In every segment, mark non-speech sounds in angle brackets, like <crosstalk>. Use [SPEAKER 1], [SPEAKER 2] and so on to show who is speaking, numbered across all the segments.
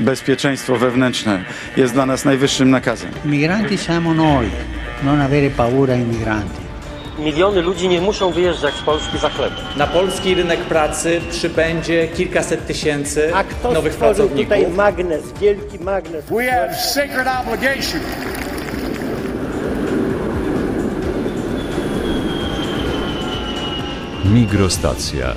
[SPEAKER 1] bezpieczeństwo wewnętrzne jest dla nas najwyższym nakazem.
[SPEAKER 2] Migranti siamo noi, non avere paura ai migranti.
[SPEAKER 3] Miliony ludzi nie muszą wyjeżdżać z Polski za chleb.
[SPEAKER 4] Na polski rynek pracy przybędzie kilkaset tysięcy
[SPEAKER 5] A kto
[SPEAKER 4] nowych pracowników.
[SPEAKER 5] tutaj magnes, wielki magnes?
[SPEAKER 6] We have sacred obligation
[SPEAKER 7] Migrostacja.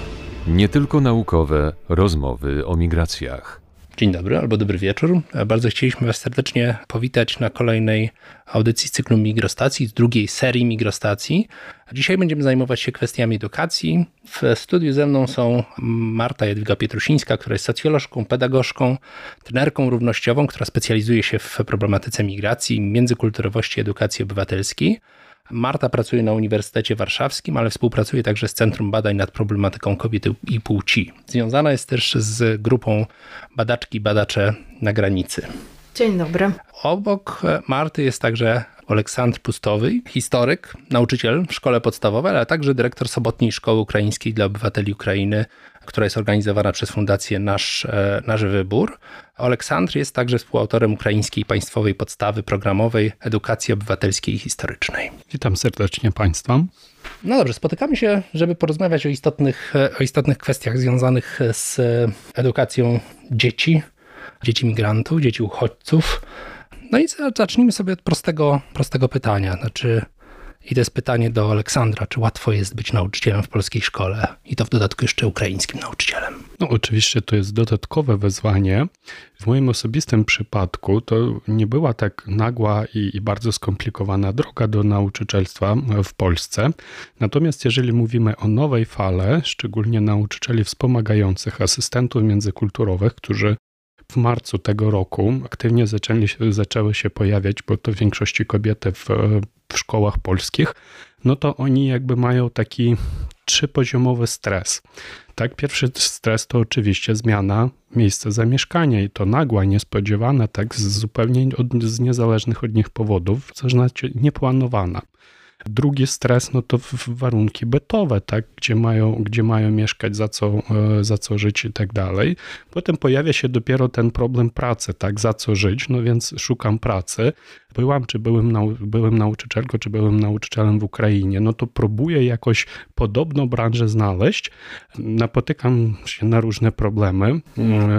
[SPEAKER 7] Nie tylko naukowe rozmowy o migracjach.
[SPEAKER 8] Dzień dobry albo dobry wieczór. Bardzo chcieliśmy Was serdecznie powitać na kolejnej audycji z cyklu Migrostacji, z drugiej serii Migrostacji. Dzisiaj będziemy zajmować się kwestiami edukacji. W studiu ze mną są Marta Jadwiga Pietrusińska, która jest socjolożką, pedagogzką, trenerką równościową, która specjalizuje się w problematyce migracji, międzykulturowości, edukacji obywatelskiej. Marta pracuje na Uniwersytecie Warszawskim, ale współpracuje także z Centrum Badań nad Problematyką Kobiety i Płci. Związana jest też z grupą Badaczki i Badacze na Granicy.
[SPEAKER 9] Dzień dobry.
[SPEAKER 8] Obok Marty jest także Aleksandr Pustowy, historyk, nauczyciel w szkole podstawowej, ale także dyrektor Sobotniej Szkoły Ukraińskiej dla Obywateli Ukrainy, która jest organizowana przez Fundację Nasz, Nasz Wybór. Aleksandr jest także współautorem ukraińskiej państwowej podstawy programowej edukacji obywatelskiej i historycznej.
[SPEAKER 10] Witam serdecznie Państwa.
[SPEAKER 8] No dobrze, spotykamy się, żeby porozmawiać o istotnych, o istotnych kwestiach związanych z edukacją dzieci, dzieci migrantów, dzieci uchodźców. No i zacznijmy sobie od prostego, prostego pytania. Znaczy, i to jest pytanie do Aleksandra, czy łatwo jest być nauczycielem w polskiej szkole i to w dodatku jeszcze ukraińskim nauczycielem?
[SPEAKER 10] No oczywiście to jest dodatkowe wyzwanie. W moim osobistym przypadku to nie była tak nagła i, i bardzo skomplikowana droga do nauczycielstwa w Polsce. Natomiast jeżeli mówimy o nowej fale, szczególnie nauczycieli wspomagających, asystentów międzykulturowych, którzy w marcu tego roku aktywnie zaczęli, zaczęły się pojawiać, bo to w większości kobiety w, w szkołach polskich, no to oni jakby mają taki trzypoziomowy stres. Tak, pierwszy stres to oczywiście zmiana miejsca zamieszkania i to nagła, niespodziewana, tak, z zupełnie od, z niezależnych od nich powodów, co znaczy nieplanowana. Drugi stres, no to warunki bytowe, tak, gdzie mają, gdzie mają mieszkać, za co, za co żyć i tak dalej. Potem pojawia się dopiero ten problem pracy, tak, za co żyć, no więc szukam pracy. Byłam, czy byłem, nau byłem nauczycielką, czy byłem nauczycielem w Ukrainie, no to próbuję jakoś podobną branżę znaleźć. Napotykam się na różne problemy.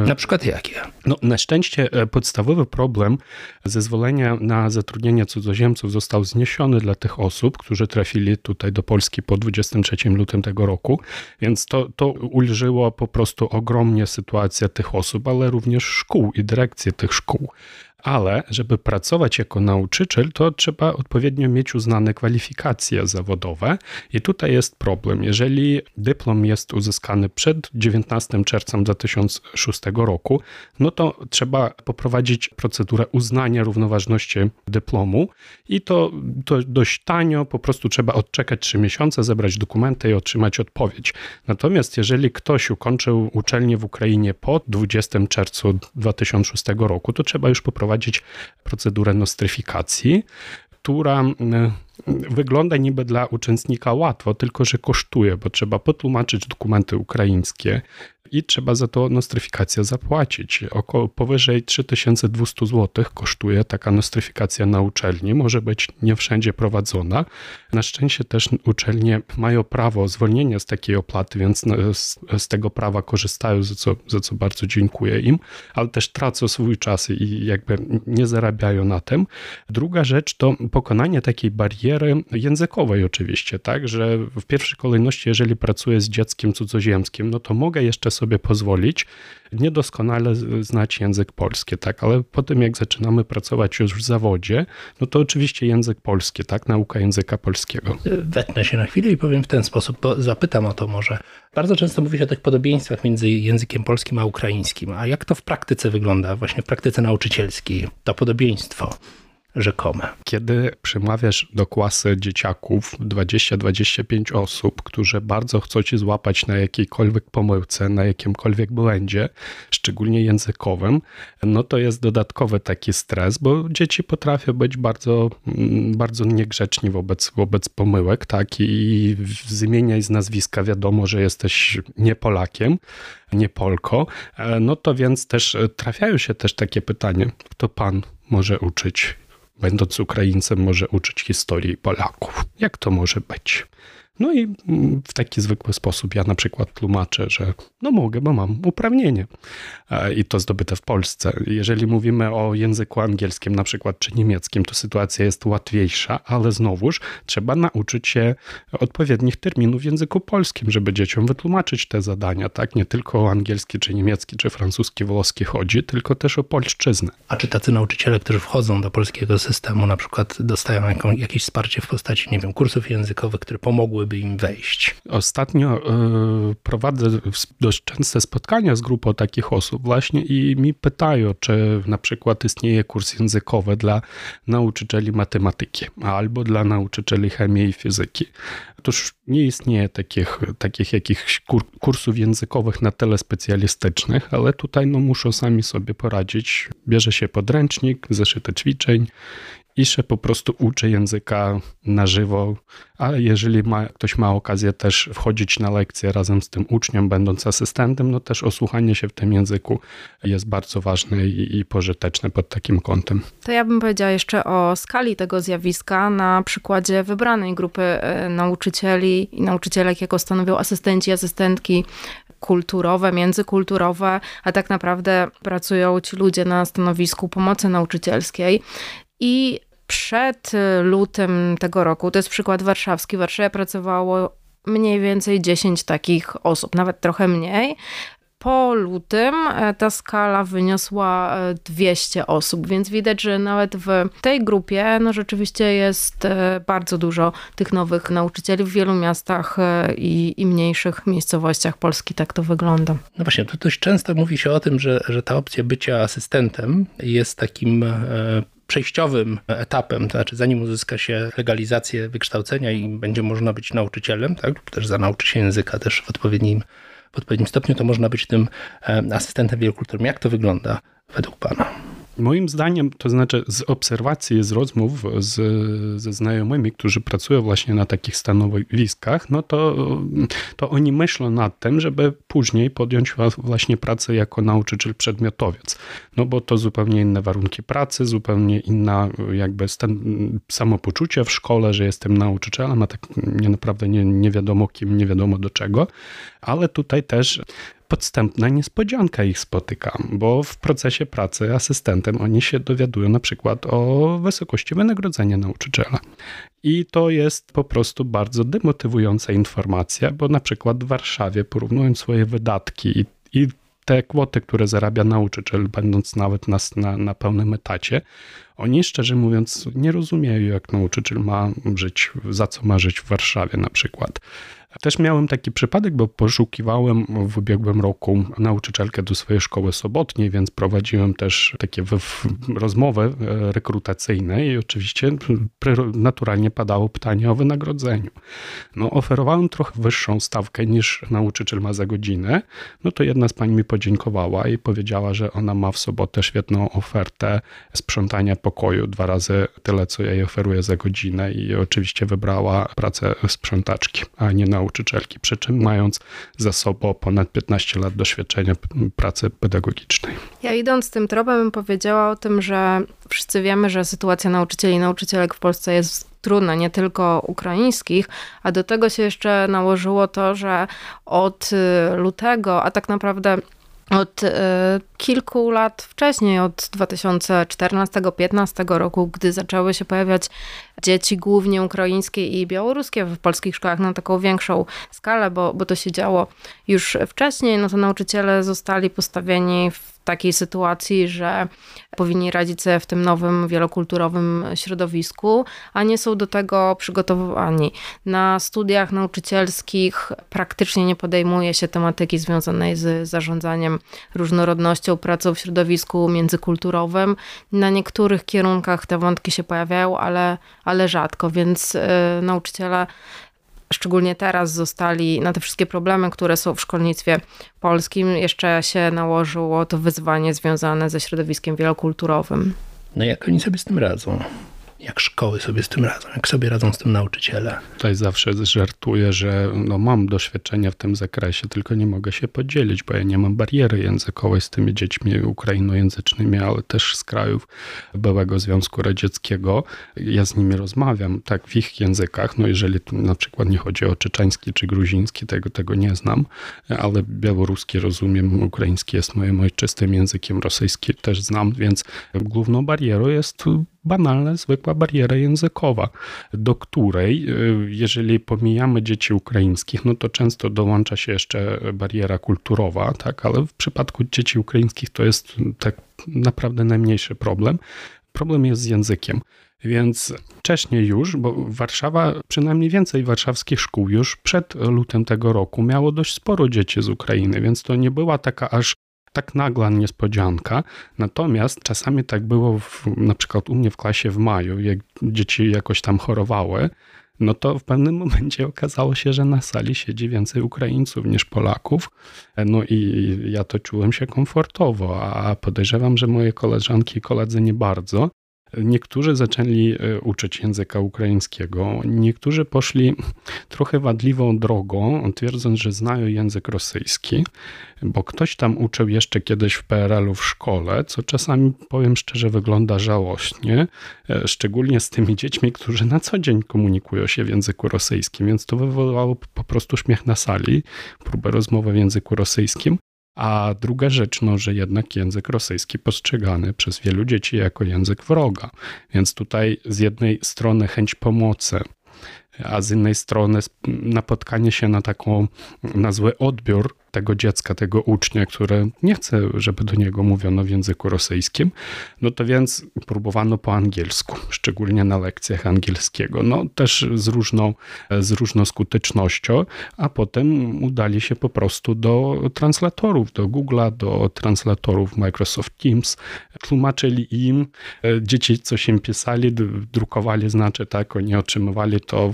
[SPEAKER 8] Na przykład jakie?
[SPEAKER 10] No, na szczęście podstawowy problem zezwolenia na zatrudnienie cudzoziemców został zniesiony dla tych osób, którzy trafili tutaj do Polski po 23 lutym tego roku, więc to, to ulżyło po prostu ogromnie sytuację tych osób, ale również szkół i dyrekcję tych szkół ale żeby pracować jako nauczyciel, to trzeba odpowiednio mieć uznane kwalifikacje zawodowe. I tutaj jest problem. Jeżeli dyplom jest uzyskany przed 19 czerwca 2006 roku, no to trzeba poprowadzić procedurę uznania równoważności dyplomu i to, to dość tanio, po prostu trzeba odczekać 3 miesiące, zebrać dokumenty i otrzymać odpowiedź. Natomiast jeżeli ktoś ukończył uczelnię w Ukrainie po 20 czerwcu 2006 roku, to trzeba już poprowadzić prowadzić procedurę nostryfikacji, która wygląda niby dla uczestnika łatwo, tylko że kosztuje, bo trzeba potłumaczyć dokumenty ukraińskie i trzeba za to nostryfikację zapłacić. Około powyżej 3200 zł kosztuje taka nostryfikacja na uczelni. Może być nie wszędzie prowadzona. Na szczęście też uczelnie mają prawo zwolnienia z takiej opłaty, więc z, z tego prawa korzystają, za co, za co bardzo dziękuję im, ale też tracą swój czas i jakby nie zarabiają na tym. Druga rzecz to pokonanie takiej bariery językowej oczywiście, tak, że w pierwszej kolejności, jeżeli pracuję z dzieckiem cudzoziemskim, no to mogę jeszcze sobie pozwolić niedoskonale znać język polski, tak, ale po tym jak zaczynamy pracować już w zawodzie, no to oczywiście język polski, tak, nauka języka polskiego.
[SPEAKER 8] Wetnę się na chwilę i powiem w ten sposób, bo zapytam o to może. Bardzo często mówi się o tych podobieństwach między językiem polskim a ukraińskim, a jak to w praktyce wygląda, właśnie w praktyce nauczycielskiej, to podobieństwo? Rzekome.
[SPEAKER 10] Kiedy przemawiasz do klasy dzieciaków 20-25 osób, którzy bardzo chcą ci złapać na jakiejkolwiek pomyłce, na jakimkolwiek błędzie, szczególnie językowym, no to jest dodatkowy taki stres, bo dzieci potrafią być bardzo, mm, bardzo niegrzeczni wobec, wobec pomyłek, tak? I z imienia i z nazwiska wiadomo, że jesteś nie Polakiem, nie Polko, E, no to więc też trafiają się też takie pytanie, kto pan może uczyć będąc Ukraińcem, może uczyć historii Polaków. Jak to może być? No i mm, w taki zwykły sposób ja na przykład tłumaczę, że no mogę, bo mam uprawnienie E, i to zdobyte w Polsce. Jeżeli mówimy o języku angielskim na przykład czy niemieckim, to sytuacja jest łatwiejsza, ale znowuż trzeba nauczyć się odpowiednich terminów w języku polskim, żeby dzieciom wytłumaczyć te zadania, tak? Nie tylko o angielski, czy niemiecki, czy francuski, włoski chodzi, tylko też o polszczyznę.
[SPEAKER 8] A czy tacy nauczyciele, którzy wchodzą do polskiego systemu, na przykład dostają jakieś wsparcie w postaci, nie wiem, kursów językowych, które pomogłyby im wejść?
[SPEAKER 10] Ostatnio y, prowadzę dość częste spotkania z grupą takich osób właśnie i mi pytają, czy na przykład istnieje kurs językowy dla nauczycieli matematyki albo dla nauczycieli chemii i fizyki. Otóż nie istnieje takich, takich jakichś kur, kursów językowych na tyle specjalistycznych, ale tutaj no, muszą sami sobie poradzić. Bierze się podręcznik, zeszyte ćwiczeń i się po prostu uczy języka na żywo, a jeżeli ma, ktoś ma okazję też wchodzić na lekcje razem z tym uczniem, będąc asystentem, no też osłuchanie się w tym języku jest bardzo ważne i, i pożyteczne pod takim kątem.
[SPEAKER 9] To ja bym powiedziała jeszcze o skali tego zjawiska na przykładzie wybranej grupy e, nauczycieli i nauczycielek, jako stanowią asystenci, asystentki kulturowe, międzykulturowe, a tak naprawdę pracują ci ludzie na stanowisku pomocy nauczycielskiej. I przed lutym tego roku, to jest przykład warszawski, w Warszawie pracowało mniej więcej 10 takich osób, nawet trochę mniej. Po lutym e, ta skala wyniosła 200 osób, więc widać, że nawet w tej grupie no rzeczywiście jest e, bardzo dużo tych nowych nauczycieli w wielu miastach e, i, i mniejszych miejscowościach Polski. Tak to wygląda.
[SPEAKER 8] No właśnie, to dość często mówi się o tym, że, że ta opcja bycia asystentem jest takim przejściowym etapem, to znaczy zanim uzyska się legalizację wykształcenia i będzie można być nauczycielem, tak, też za nauczy się języka też w odpowiednim, w odpowiednim stopniu, to można być tym asystentem wielokulturowym. Jak to wygląda według Pana?
[SPEAKER 10] Moim zdaniem, to znaczy z obserwacji, z rozmów z, ze znajomymi, którzy pracują właśnie na takich stanowiskach, no to, to oni myślą nad tym, żeby później podjąć właśnie pracę jako nauczyciel przedmiotowiec. No bo to zupełnie inne warunki pracy, zupełnie inna jakby stan, samopoczucie w szkole, że jestem nauczycielem, a tak naprawdę nie, nie wiadomo kim, nie wiadomo do czego. Ale tutaj też podstępna niespodzianka ich spotyka, bo w procesie pracy asystentem oni się dowiadują na przykład o wysokości wynagrodzenia nauczyciela. I to jest po prostu bardzo demotywująca informacja, bo na przykład w Warszawie porównując swoje wydatki i, i te kwoty, które zarabia nauczyciel, będąc nawet na, na, na pełnym etacie, oni szczerze mówiąc nie rozumieją, jak nauczyciel ma żyć, za co ma żyć w Warszawie na przykład. Też miałem taki przypadek, bo poszukiwałem w ubiegłym roku nauczycielkę do swojej szkoły sobotniej, więc prowadziłem też takie rozmowy e, rekrutacyjne i oczywiście naturalnie padało pytanie o wynagrodzeniu. No, oferowałem trochę wyższą stawkę niż nauczyciel ma za godzinę. No to jedna z pań mi podziękowała i powiedziała, że ona ma w sobotę świetną ofertę sprzątania pokoju, dwa razy tyle, co ja jej oferuję za godzinę i oczywiście wybrała pracę sprzątaczki, a nie nauczyciela nauczycielki, przy czym mając za sobą ponad 15 lat doświadczenia pracy pedagogicznej.
[SPEAKER 9] Ja idąc tym tropem bym powiedziała o tym, że wszyscy wiemy, że sytuacja nauczycieli i nauczycielek w Polsce jest trudna, nie tylko ukraińskich, a do tego się jeszcze nałożyło to, że od y, lutego, a tak naprawdę od y, kilku lat wcześniej, od 2014-2015 roku, gdy zaczęły się pojawiać dzieci głównie ukraińskie i białoruskie w polskich szkołach na taką większą skalę, bo, bo to się działo już wcześniej, no to nauczyciele zostali postawieni w takiej sytuacji, że powinni radzić sobie w tym nowym, wielokulturowym środowisku, a nie są do tego przygotowani. Na studiach nauczycielskich praktycznie nie podejmuje się tematyki związanej z zarządzaniem różnorodnością, pracą w środowisku międzykulturowym. Na niektórych kierunkach te wątki się pojawiają, ale, ale rzadko, więc y, nauczyciele szczególnie teraz zostali na te wszystkie problemy, które są w szkolnictwie polskim, jeszcze się nałożyło to wyzwanie związane ze środowiskiem wielokulturowym.
[SPEAKER 8] No jak oni sobie z tym radzą? Jak szkoły sobie z tym radzą? Jak sobie radzą z tym nauczyciele?
[SPEAKER 10] Tutaj zawsze żartuję, że no mam doświadczenia w tym zakresie, tylko nie mogę się podzielić, bo ja nie mam bariery językowej z tymi dziećmi ukrainojęzycznymi, ale też z krajów byłego Związku Radzieckiego. Ja z nimi rozmawiam, tak, w ich językach. No jeżeli na przykład nie chodzi o czeczeński czy gruziński, tego, tego nie znam, ale białoruski rozumiem, ukraiński jest moim ojczystym językiem, rosyjski też znam, więc główną barierą jest banalna, zwykła bariera językowa, do której, y, jeżeli pomijamy dzieci ukraińskich, no to często dołącza się jeszcze bariera kulturowa, tak, ale w przypadku dzieci ukraińskich to jest tak naprawdę najmniejszy problem. Problem jest z językiem. Więc wcześniej już, bo Warszawa, przynajmniej więcej warszawskich szkół już przed lutym tego roku miało dość sporo dzieci z Ukrainy, więc to nie była taka aż tak nagła niespodzianka. Natomiast czasami tak było, w, na przykład u mnie w klasie w maju, jak dzieci jakoś tam chorowały, no to w pewnym <laughs> momencie okazało się, że na sali siedzi więcej Ukraińców niż Polaków. No i ja to czułem się komfortowo, a podejrzewam, że moje koleżanki i koledzy nie bardzo. Niektórzy zaczęli e, uczyć języka ukraińskiego, niektórzy poszli trochę wadliwą drogą, twierdząc, że znają język rosyjski, bo ktoś tam uczył jeszcze kiedyś w PRL-u w szkole, co czasami, powiem szczerze, wygląda żałośnie, e, szczególnie z tymi dziećmi, którzy na co dzień komunikują się w języku rosyjskim, więc to wywołało po prostu śmiech na sali, próbę rozmowy w języku rosyjskim. A druga rzecz, no, że jednak język rosyjski postrzegany przez wielu dzieci jako język wroga. Więc tutaj z jednej strony chęć pomocy, a z innej strony napotkanie się na taką, na zły odbiór tego dziecka, tego ucznia, które nie chce, żeby do niego mówiono w języku rosyjskim, no to więc próbowano po angielsku, szczególnie na lekcjach angielskiego. No też z różną, z różną skutecznością, a potem udali się po prostu do translatorów, do Google'a, do translatorów Microsoft Teams, tłumaczyli im, e, dzieci coś im pisali, drukowali znaczy tak, oni otrzymywali to,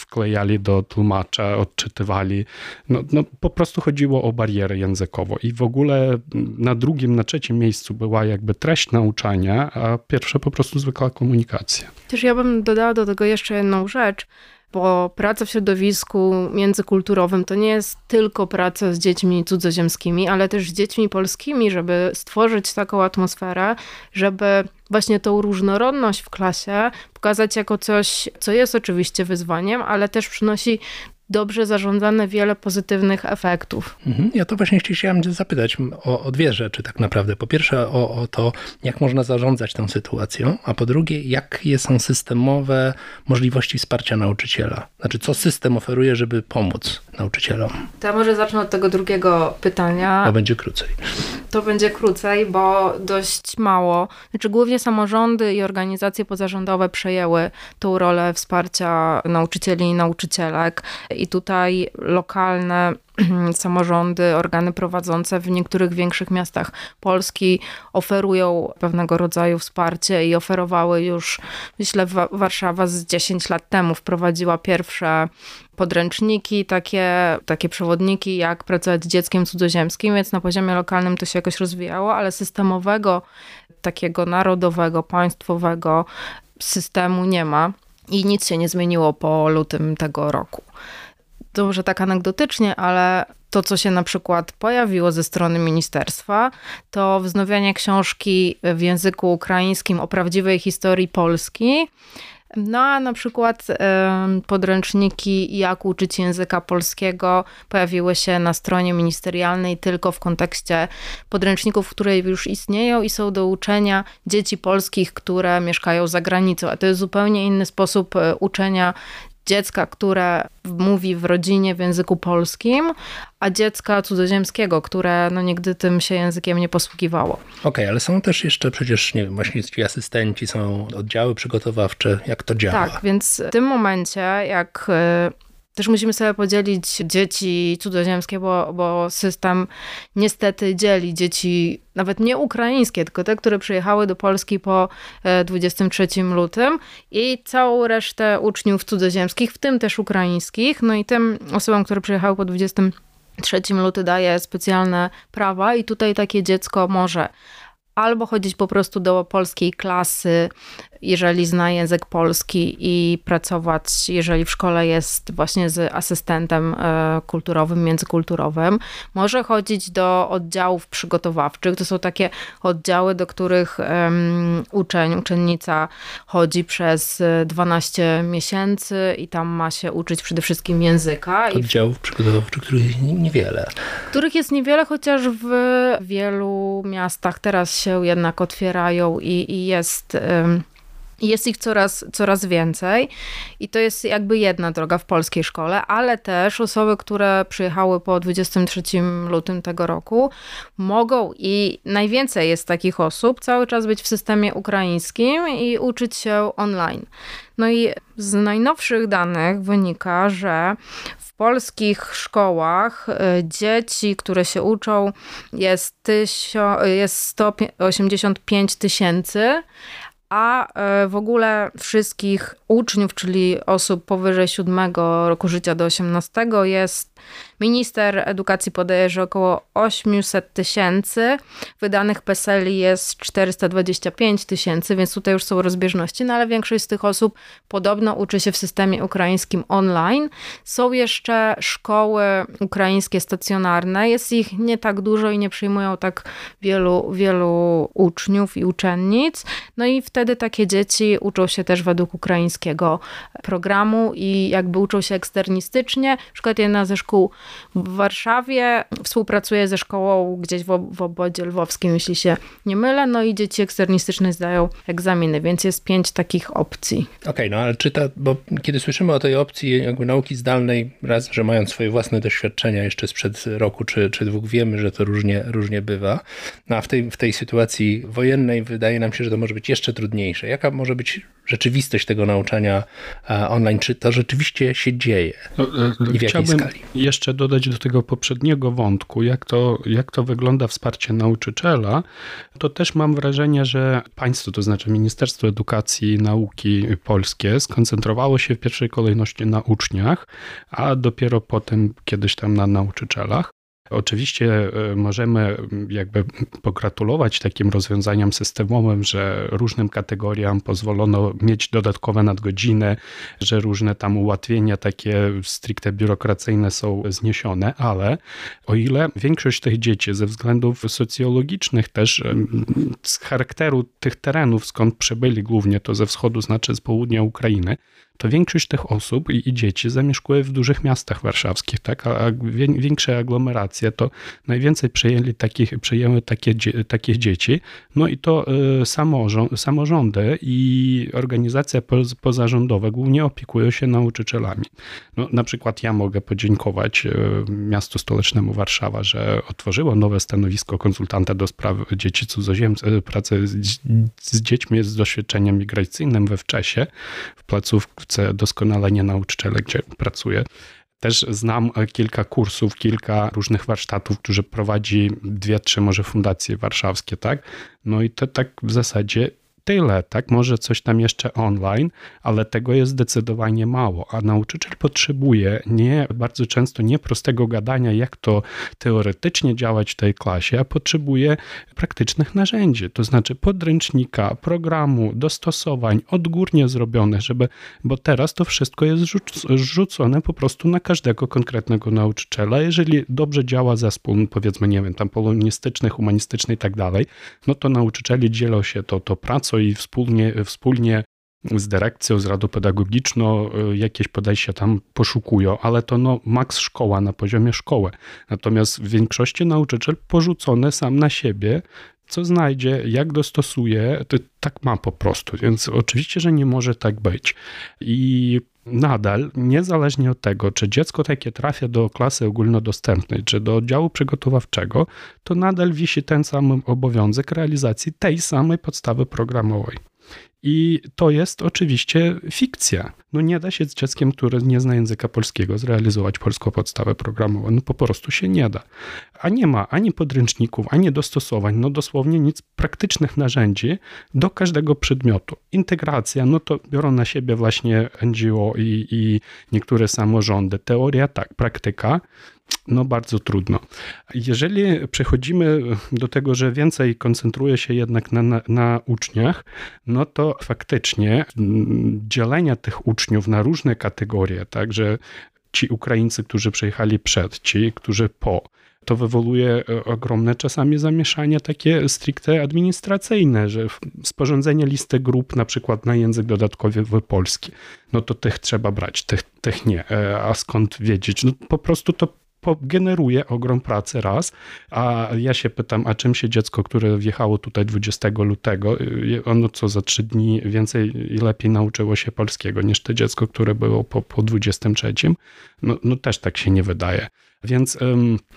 [SPEAKER 10] wklejali do tłumacza, odczytywali, no, no po prostu prostu chodziło o barierę językową i w ogóle na drugim, na trzecim miejscu była jakby treść nauczania, a pierwsze po prostu zwykła komunikacja.
[SPEAKER 9] Też ja bym dodała do tego jeszcze jedną rzecz, bo praca w środowisku międzykulturowym to nie jest tylko praca z dziećmi cudzoziemskimi, ale też z dziećmi polskimi, żeby stworzyć taką atmosferę, żeby właśnie tą różnorodność w klasie pokazać jako coś, co jest oczywiście wyzwaniem, ale też przynosi dobrze zarządzane wiele pozytywnych efektów.
[SPEAKER 8] Mhm. Ja to właśnie chciałem zapytać o, o, dwie rzeczy tak naprawdę. Po pierwsze o, o, to, jak można zarządzać tą sytuacją, a po drugie, jakie są systemowe możliwości wsparcia nauczyciela. Znaczy, co system oferuje, żeby pomóc nauczycielom?
[SPEAKER 9] To ja może zacznę od tego drugiego pytania.
[SPEAKER 8] To będzie krócej.
[SPEAKER 9] To będzie krócej, bo dość mało. Znaczy, głównie samorządy i organizacje pozarządowe przejęły tą rolę wsparcia nauczycieli i nauczycielek i tutaj lokalne <clears throat> samorządy, organy prowadzące w niektórych większych miastach Polski oferują pewnego rodzaju wsparcie i oferowały już, myślę, Warszawa z 10 lat temu wprowadziła pierwsze podręczniki, takie, takie przewodniki, jak pracować z dzieckiem cudzoziemskim, więc na poziomie lokalnym to się jakoś rozwijało, ale systemowego, takiego narodowego, państwowego systemu nie ma i nic się nie zmieniło po lutym tego roku to może tak anegdotycznie, ale to, co się na przykład pojawiło ze strony ministerstwa, to wznowienie książki w języku ukraińskim o prawdziwej historii Polski. No a na przykład podręczniki jak uczyć języka polskiego pojawiły się na stronie ministerialnej tylko w kontekście podręczników, które już istnieją i są do uczenia dzieci polskich, które mieszkają za granicą. A to jest zupełnie inny sposób e, uczenia dziecka, które mówi w rodzinie w języku polskim, a dziecka cudzoziemskiego, które no nigdy tym się językiem nie posługiwało.
[SPEAKER 8] Okej, okay, ale są też jeszcze przecież, nie wiem, właśnie ci asystenci, są oddziały przygotowawcze, jak to działa?
[SPEAKER 9] Tak, więc w tym momencie, jak e, też musimy sobie podzielić dzieci cudzoziemskie, bo, bo system niestety dzieli dzieci nawet nie ukraińskie, tylko te, które przyjechały do Polski po 23 e, lutym i całą resztę uczniów cudzoziemskich, w tym też ukraińskich. No i tym osobom, które przyjechały po 23 lutym daje specjalne prawa i tutaj takie dziecko może albo chodzić po prostu do polskiej klasy, jeżeli zna język polski i pracować, jeżeli w szkole jest właśnie z asystentem e, kulturowym, międzykulturowym. Może chodzić do oddziałów przygotowawczych. To są takie oddziały, do których uczeń, uczennica chodzi przez 12 miesięcy i tam ma się uczyć przede wszystkim języka.
[SPEAKER 8] Oddziałów przygotowawczych, których jest niewiele.
[SPEAKER 9] Których jest niewiele, chociaż w wielu miastach teraz się jednak otwierają i, i jest... Um, jest ich coraz, coraz więcej i to jest jakby jedna droga w polskiej szkole, ale też osoby, które przyjechały po 23 lutym tego roku, mogą i najwięcej jest takich osób cały czas być w systemie ukraińskim i uczyć się online. No i z najnowszych danych wynika, że w polskich szkołach e, dzieci, które się uczą, jest, tysio, jest 185 tysięcy, a e, w ogóle wszystkich uczniów, czyli osób powyżej 7 roku życia do 18 jest Minister edukacji podaje, że około 800 tysięcy, wydanych PESEL jest 425 tysięcy, więc tutaj już są rozbieżności, no ale większość z tych osób podobno uczy się w systemie ukraińskim online. Są jeszcze szkoły ukraińskie stacjonarne, jest ich nie tak dużo i nie przyjmują tak wielu, wielu uczniów i uczennic. No i wtedy takie dzieci uczą się też według ukraińskiego programu i jakby uczą się eksternistycznie. Na przykład jedna ze szkół w Warszawie. Współpracuje ze szkołą gdzieś w, w obwodzie lwowskim, jeśli się nie mylę. No i dzieci eksternistyczne zdają egzaminy, więc jest pięć takich opcji.
[SPEAKER 8] Okej, okay, no ale czy ta, bo kiedy słyszymy o tej opcji jakby nauki zdalnej, raz, że mając swoje własne doświadczenia jeszcze sprzed roku czy, czy dwóch, wiemy, że to różnie, różnie bywa. No a w tej, w tej sytuacji wojennej wydaje nam się, że to może być jeszcze trudniejsze. Jaka może być rzeczywistość tego nauczania online? Czy to rzeczywiście się dzieje? No, e, I w jakiej skali?
[SPEAKER 10] Jeszcze dodać do tego poprzedniego wątku, jak to, jak to wygląda wsparcie nauczyciela, to też mam wrażenie, że państwo, to znaczy Ministerstwo Edukacji i Nauki Polskie, skoncentrowało się w pierwszej kolejności na uczniach, a dopiero potem kiedyś tam na nauczycielach. Oczywiście e, możemy jakby pogratulować takim rozwiązaniom systemowym, że różnym kategoriom pozwolono mieć dodatkowe nadgodziny, że różne tam ułatwienia takie stricte biurokracyjne są zniesione, ale o ile większość tych dzieci ze względów socjologicznych też z charakteru tych terenów, skąd przybyli głównie to ze wschodu, znaczy z południa Ukrainy, to większość tych osób i, i dzieci zamieszkuje w dużych miastach warszawskich, tak? a, a większe aglomeracje to najwięcej przejęli takich, przejęły takie, takich dzieci. No i to y, samorząd, samorządy i organizacje pozarządowe głównie opiekują się nauczycielami. No, na przykład ja mogę podziękować y, miastu stołecznemu Warszawa, że otworzyło nowe stanowisko konsultanta do spraw dzieci cudzoziemców, y, pracy z, z dziećmi z doświadczeniem migracyjnym we Wczesie, w placówce placówce doskonalenia nauczyciele, gdzie pracuję. Też znam kilka kursów, kilka różnych warsztatów, które prowadzi dwie, trzy może fundacje warszawskie, tak? No i to tak w zasadzie tyle, tak? Może coś tam jeszcze online, ale tego jest zdecydowanie mało, a nauczyciel potrzebuje nie, bardzo często nie prostego gadania, jak to teoretycznie działać w tej klasie, a potrzebuje praktycznych narzędzi, to znaczy podręcznika, programu, dostosowań odgórnie zrobionych, żeby, bo teraz to wszystko jest rzucone po prostu na każdego konkretnego nauczyciela. Jeżeli dobrze działa zespół, powiedzmy, nie wiem, tam polonistyczny, humanistyczny i tak dalej, no to nauczycieli dzielą się to, to pracą, i wspólnie, wspólnie z dyrekcją, z radą pedagogiczną y, jakieś podejścia tam poszukują, ale to no maks szkoła na poziomie szkoły. Natomiast w większości nauczyciel porzucony sam na siebie co znajdzie, jak dostosuje, to tak ma po prostu. Więc oczywiście, że nie może tak być. I nadal, niezależnie od tego, czy dziecko takie trafia do klasy ogólnodostępnej, czy do oddziału przygotowawczego, to nadal wisi ten sam obowiązek realizacji tej samej podstawy programowej. I to jest oczywiście fikcja. No nie da się z dzieckiem, które nie zna języka polskiego, zrealizować polską podstawę programową. No po prostu się nie da. A nie ma ani podręczników, ani dostosowań, no dosłownie nic, praktycznych narzędzi do każdego przedmiotu. Integracja, no to biorą na siebie właśnie NGO i, i niektóre samorządy. Teoria tak, praktyka no bardzo trudno. Jeżeli przechodzimy do tego, że więcej koncentruje się jednak na, na, na, uczniach, no to faktycznie dzielenia tych uczniów na różne kategorie, tak, że ci Ukraińcy, którzy przyjechali przed, ci, którzy po, to wywołuje ogromne czasami zamieszania takie stricte administracyjne, że sporządzenie listy grup na przykład na język dodatkowy polski, no to tych trzeba brać, tych, tych nie, a skąd wiedzieć? No po prostu to generuje ogrom pracy raz, a ja się pytam, a czym się dziecko, które wjechało tutaj 20 lutego, y, ono co za trzy dni więcej i lepiej nauczyło się polskiego niż to dziecko, które było po, po 23? No, no też tak się nie wydaje. Więc.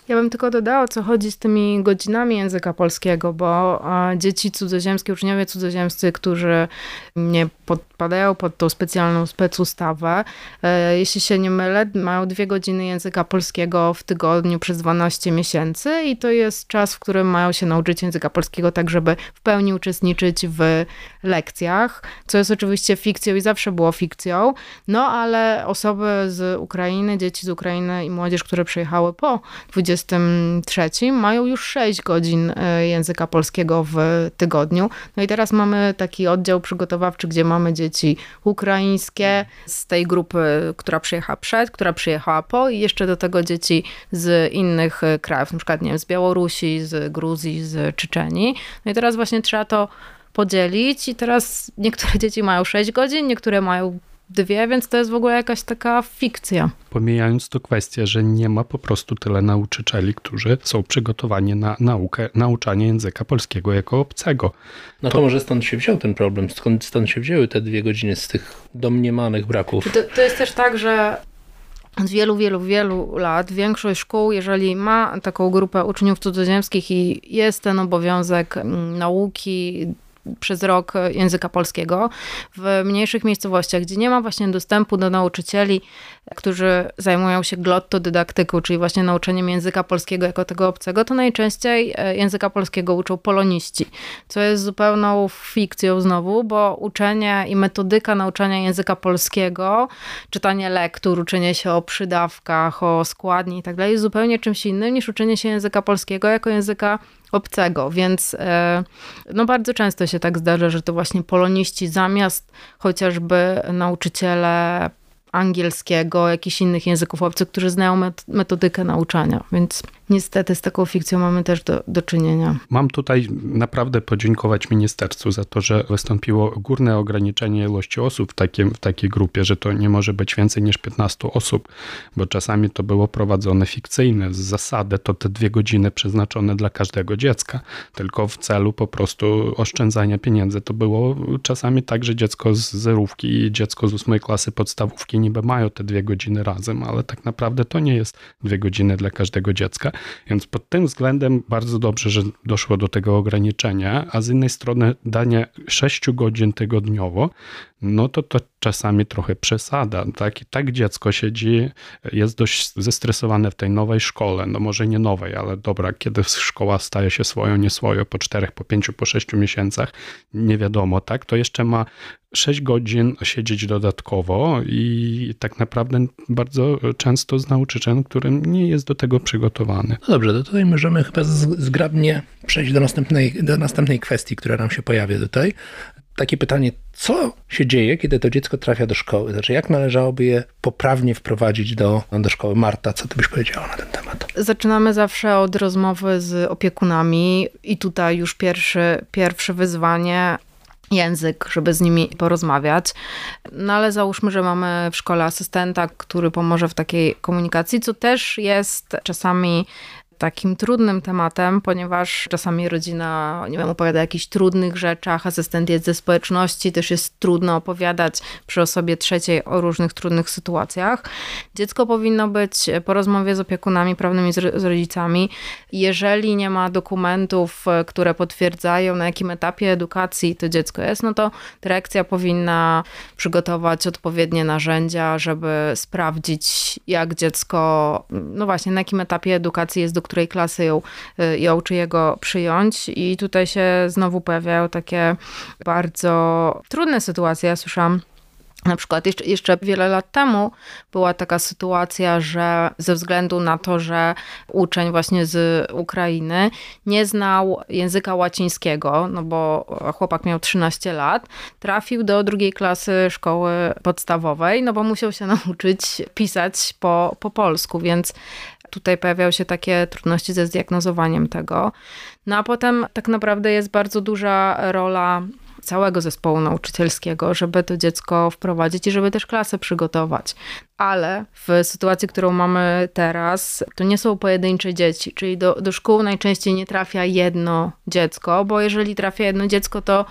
[SPEAKER 9] Ja bym tylko dodała, co chodzi z tymi godzinami języka polskiego, bo dzieci cudzoziemskie, uczniowie cudzoziemscy, którzy nie podpadają pod tą specjalną specustawę, e, jeśli się nie mylę, mają dwie godziny języka polskiego w tygodniu przez 12 miesięcy i to jest czas, w którym mają się nauczyć języka polskiego, tak żeby w pełni uczestniczyć w lekcjach, co jest oczywiście fikcją i zawsze było fikcją, no ale osoby z Ukrainy, dzieci z Ukrainy i młodzież, które przyjechały po 23, mają już 6 godzin e, języka polskiego w tygodniu. No i teraz mamy taki oddział przygotowawczy, gdzie mamy dzieci ukraińskie z tej grupy, która przyjechała przed, która przyjechała po i jeszcze do tego dzieci z innych e, krajów, na przykład nie wiem, z Białorusi, z Gruzji, z Czyczeni. No i teraz właśnie trzeba to podzielić i teraz niektóre <laughs> dzieci mają 6 godzin, niektóre mają dwie, więc to jest w ogóle jakaś taka fikcja.
[SPEAKER 10] Pomijając tu kwestię, że nie ma po prostu tyle nauczycieli, którzy są przygotowani na naukę, nauczanie języka polskiego jako obcego.
[SPEAKER 8] No to, to może stąd się wziął ten problem, skąd stąd się wzięły te dwie godziny z tych domniemanych braków?
[SPEAKER 9] To, to jest też tak, że od wielu, wielu, wielu lat większość szkół, jeżeli ma taką grupę uczniów cudzoziemskich i jest ten obowiązek mm, nauki, przez rok języka polskiego w mniejszych miejscowościach, gdzie nie ma właśnie dostępu do nauczycieli, którzy zajmują się glottodydaktyką, czyli właśnie nauczeniem języka polskiego jako tego obcego, to najczęściej e, języka polskiego uczą poloniści, co jest zupełną fikcją znowu, bo uczenie i metodyka nauczania języka polskiego, czytanie lektur, uczenie się o przydawkach, o składni i tak dalej, jest zupełnie czymś innym niż uczenie się języka polskiego jako języka obcego, więc e, no bardzo często się tak zdarza, że to właśnie poloniści zamiast chociażby nauczyciele angielskiego, jakichś innych języków obcych, którzy znają metodykę nauczania, więc niestety z taką fikcją mamy też do, do czynienia.
[SPEAKER 10] Mam tutaj naprawdę podziękować ministerstwu za to, że wystąpiło górne ograniczenie ilości osób w, takim, w takiej grupie, że to nie może być więcej niż 15 osób, bo czasami to było prowadzone fikcyjne. Z zasady to te dwie godziny przeznaczone dla każdego dziecka, tylko w celu po prostu oszczędzania pieniędzy. To było czasami tak, że dziecko z zerówki i dziecko z ósmej klasy podstawówki niby mają te dwie godziny razem, ale tak naprawdę to nie jest dwie godziny dla każdego dziecka. Więc pod tym względem bardzo dobrze, że doszło do tego ograniczenia, a z innej strony danie 6 godzin tygodniowo, no to to czasami trochę przesada. Tak? I tak dziecko siedzi, jest dość zestresowane w tej nowej szkole, no może nie nowej, ale dobra, kiedy szkoła staje się swoją, nie swoją, po czterech, po pięciu, po sześciu miesiącach, nie wiadomo, tak? To jeszcze ma 6 godzin siedzieć dodatkowo i tak naprawdę bardzo często z nauczycielem, którym nie jest do tego przygotowany.
[SPEAKER 8] No dobrze, to tutaj możemy chyba zgrabnie przejść do następnej, do następnej kwestii, która nam się pojawia tutaj. Takie pytanie, co się dzieje, kiedy to dziecko trafia do szkoły? Znaczy, jak należałoby je poprawnie wprowadzić do, do szkoły? Marta, co ty byś powiedziała na ten temat?
[SPEAKER 9] Zaczynamy zawsze od rozmowy z opiekunami i tutaj już pierwszy, pierwsze wyzwanie język, żeby z nimi porozmawiać. No ale załóżmy, że mamy w szkole asystenta, który pomoże w takiej komunikacji, co też jest czasami takim trudnym tematem, ponieważ czasami rodzina, nie wiem, opowiada o jakichś trudnych rzeczach, asystent jest ze społeczności, też jest trudno opowiadać przy osobie trzeciej o różnych trudnych sytuacjach. Dziecko powinno być po rozmowie z opiekunami prawnymi, z rodzicami. Jeżeli nie ma dokumentów, które potwierdzają, na jakim etapie edukacji to dziecko jest, no to dyrekcja powinna przygotować odpowiednie narzędzia, żeby sprawdzić, jak dziecko, no właśnie, na jakim etapie edukacji jest, do której klasy ją, ją czy jego przyjąć. I tutaj się znowu pojawiają takie bardzo trudne sytuacje. Ja słyszałam na przykład jeszcze, jeszcze wiele lat temu była taka sytuacja, że ze względu na to, że uczeń właśnie z Ukrainy nie znał języka łacińskiego, no bo chłopak miał 13 lat, trafił do drugiej klasy szkoły podstawowej, no bo musiał się <laughs> nauczyć pisać po, po polsku, więc tutaj pojawiają się takie trudności ze zdiagnozowaniem tego. No a potem tak naprawdę jest bardzo duża rola całego zespołu nauczycielskiego, żeby to dziecko wprowadzić i żeby też klasę przygotować. Ale w sytuacji, którą mamy teraz, to nie są pojedyncze dzieci, czyli do, do szkół najczęściej nie trafia jedno dziecko, bo jeżeli trafia jedno dziecko, to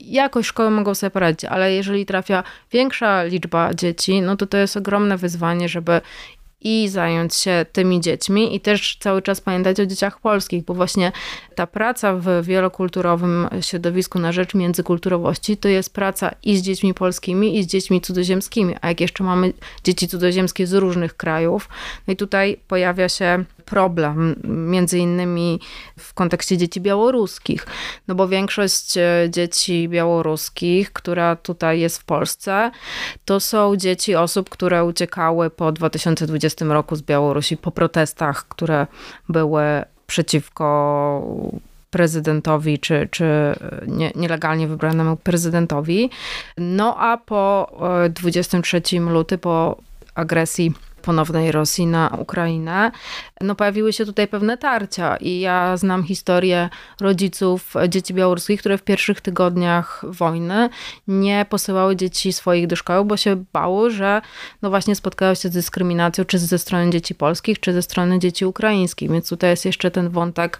[SPEAKER 9] jakoś szkoły mogą sobie poradzić, ale jeżeli trafia większa liczba dzieci, no to to jest ogromne wyzwanie, żeby i zająć się tymi dziećmi. I też cały czas pamiętać o dzieciach polskich, bo właśnie ta praca w wielokulturowym środowisku na rzecz międzykulturowości to jest praca i z dziećmi polskimi, i z dziećmi cudzoziemskimi, a jak jeszcze mamy dzieci cudzoziemskie z różnych krajów, no i tutaj pojawia się problem, między innymi w kontekście dzieci białoruskich, no bo większość e, dzieci białoruskich, która tutaj jest w Polsce, to są dzieci osób, które uciekały po 2020 roku z Białorusi po protestach, które były przeciwko prezydentowi, czy, czy nie, nielegalnie wybranemu prezydentowi. No a po 23 e, luty, po agresji ponownej Rosji na Ukrainę, no pojawiły się tutaj pewne tarcia i ja znam historię rodziców dzieci białoruskich, które w pierwszych tygodniach wojny nie posyłały dzieci swoich do szkoły, bo się bały, że no właśnie spotkają się z dyskryminacją czy ze strony dzieci polskich, czy ze strony dzieci ukraińskich, więc tutaj jest jeszcze ten wątek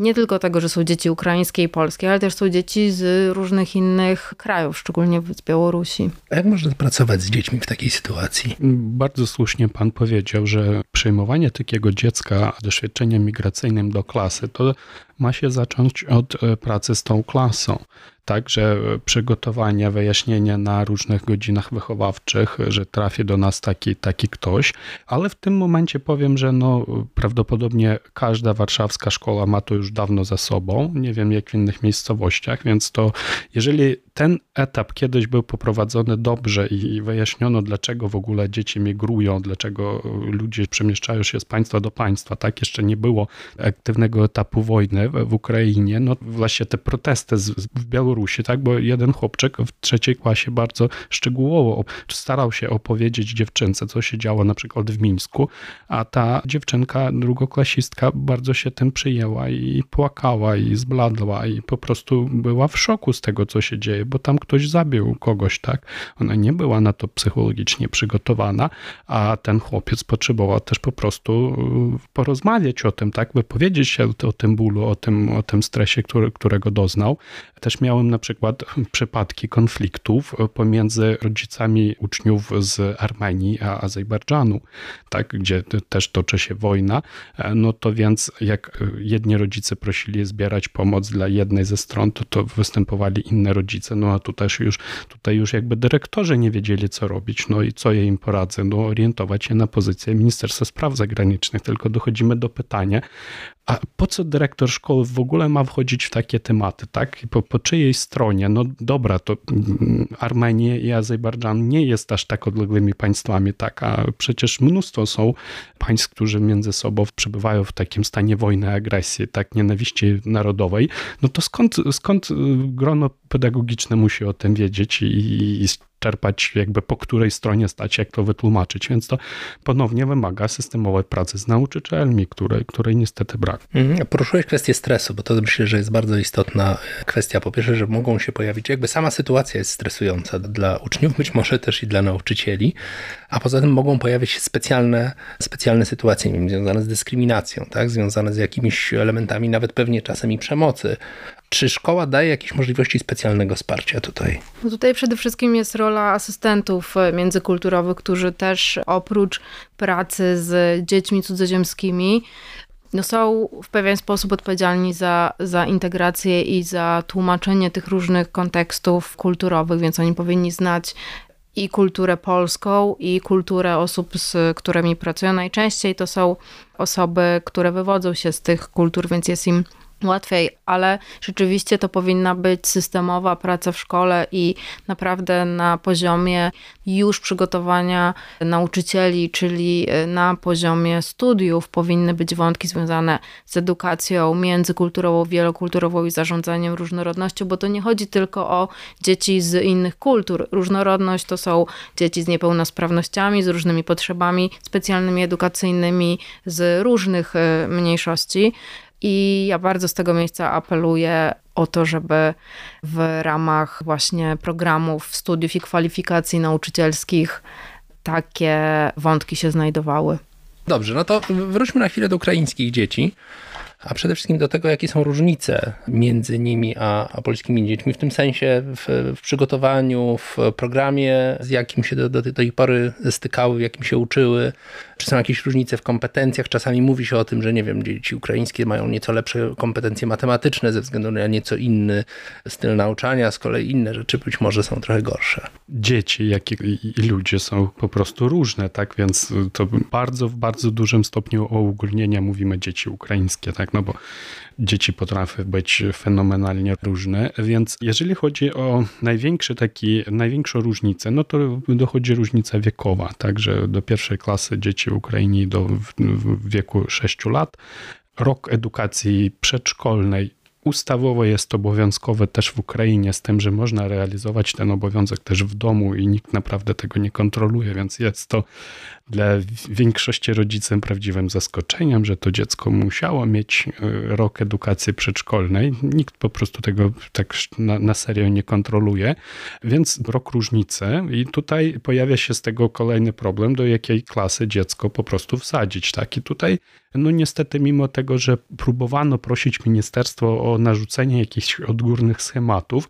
[SPEAKER 9] nie tylko tego, że są dzieci ukraińskie i polskie, ale też są dzieci z różnych innych krajów, szczególnie z Białorusi.
[SPEAKER 8] A jak można pracować z dziećmi w takiej sytuacji?
[SPEAKER 10] Bardzo słusznie pan powiedział, że przyjmowanie takiego dziecka doświadczeniem migracyjnym do klasy to ma się zacząć od e, pracy z tą klasą. Także przygotowanie, wyjaśnienie na różnych godzinach wychowawczych, że trafi do nas taki, taki ktoś, ale w tym momencie powiem, że no, prawdopodobnie każda warszawska szkoła ma to już dawno za sobą. Nie wiem jak w innych miejscowościach, więc to jeżeli ten etap kiedyś był poprowadzony dobrze i wyjaśniono, dlaczego w ogóle dzieci migrują, dlaczego ludzie przemieszczają się z państwa do państwa, tak jeszcze nie było aktywnego etapu wojny w Ukrainie, no właśnie te protesty w Białorusi, tak, bo jeden chłopczyk w trzeciej klasie bardzo szczegółowo starał się opowiedzieć dziewczynce, co się działo na przykład w Mińsku, a ta dziewczynka, drugoklasistka bardzo się tym przyjęła i płakała i zbladła i po prostu była w szoku z tego, co się dzieje, bo tam ktoś zabił kogoś, tak? Ona nie była na to psychologicznie przygotowana, a ten chłopiec potrzebował też po prostu y, porozmawiać o tym, tak? Wypowiedzieć się o tym bólu, o tym, o tym stresie, który, którego doznał. Też miałem na przykład przypadki konfliktów pomiędzy rodzicami uczniów z Armenii a Azerbejdżanu, tak? Gdzie też toczy się wojna. No to więc jak jedni rodzice prosili zbierać pomoc dla jednej ze stron, to, to występowali inne rodzice, no a tu też już, tutaj już jakby dyrektorzy nie wiedzieli, co robić, no i co ja im poradzę, no orientować się na pozycję Ministerstwa Spraw Zagranicznych, tylko dochodzimy do pytania, a po co dyrektor szkoły w ogóle ma wchodzić w takie tematy, tak? Po, po czyjej stronie? No dobra, to mm, Armenia i Azerbejdżan nie jest aż tak odległymi państwami, tak? A przecież mnóstwo są państw, którzy między sobą przebywają w takim stanie wojny, agresji, tak? Nienawiści narodowej. No to skąd, skąd y, grono pedagogiczne musi o tym wiedzieć i, i czerpać jakby po której stronie stać, jak to wytłumaczyć, więc to ponownie wymaga systemowej pracy z nauczycielmi, której, której niestety brak.
[SPEAKER 8] Mhm. Poruszyłeś kwestię stresu, bo to myślę, że jest bardzo istotna kwestia. Po pierwsze, że mogą się pojawić, jakby sama sytuacja jest stresująca dla uczniów, być może też i dla nauczycieli, a poza tym mogą pojawić się specjalne, specjalne sytuacje związane z dyskryminacją, tak? związane z jakimiś elementami nawet pewnie czasem i przemocy. Czy szkoła daje jakieś możliwości specjalnego wsparcia tutaj?
[SPEAKER 9] No tutaj przede wszystkim jest rola asystentów e, międzykulturowych, którzy też oprócz pracy z dziećmi cudzoziemskimi, no są w pewien sposób odpowiedzialni za, za integrację i za tłumaczenie tych różnych kontekstów kulturowych, więc oni powinni znać i kulturę polską, i kulturę osób, z którymi pracują. Najczęściej to są osoby, które wywodzą się z tych kultur, więc jest im łatwiej, ale rzeczywiście to powinna być systemowa praca w szkole i naprawdę na poziomie już przygotowania nauczycieli, czyli na poziomie studiów powinny być wątki związane z edukacją międzykulturową, wielokulturową i zarządzaniem różnorodnością, bo to nie chodzi tylko o dzieci z innych kultur. Różnorodność to są dzieci z niepełnosprawnościami, z różnymi potrzebami specjalnymi, edukacyjnymi, z różnych e, mniejszości. I ja bardzo z tego miejsca apeluję o to, żeby w ramach właśnie programów, studiów i kwalifikacji nauczycielskich takie wątki się znajdowały.
[SPEAKER 8] Dobrze, no to wróćmy na chwilę do ukraińskich dzieci a przede wszystkim do tego, jakie są różnice między nimi a, a polskimi dziećmi, w tym sensie w, w przygotowaniu, w programie, z jakim się do, do, tej pory stykały, w jakim się uczyły, czy są jakieś różnice w kompetencjach. Czasami mówi się o tym, że nie wiem, dzieci ukraińskie mają nieco lepsze kompetencje matematyczne ze względu na nieco inny styl nauczania, z kolei inne rzeczy być może są trochę gorsze.
[SPEAKER 10] Dzieci, jak i, ludzie są po prostu różne, tak? Więc to bardzo, w bardzo dużym stopniu o uogólnienia mówimy dzieci ukraińskie, tak? No bo dzieci potrafią być fenomenalnie różne, więc jeżeli chodzi o największy taki, największą różnicę, no to dochodzi różnica wiekowa, także do pierwszej klasy dzieci w Ukrainie do w wieku 6 lat. Rok edukacji przedszkolnej Ustawowo jest obowiązkowe też w Ukrainie, z tym, że można realizować ten obowiązek też w domu i nikt naprawdę tego nie kontroluje, więc jest to dla większości rodziców prawdziwym zaskoczeniem, że to dziecko musiało mieć e, rok edukacji przedszkolnej. Nikt po prostu tego tak na, na serio nie kontroluje, więc rok różnicy i tutaj pojawia się z tego kolejny problem, do jakiej klasy dziecko po prostu wsadzić. Tak? I tutaj no niestety mimo tego, że próbowano prosić ministerstwo o narzucenie jakichś odgórnych schematów,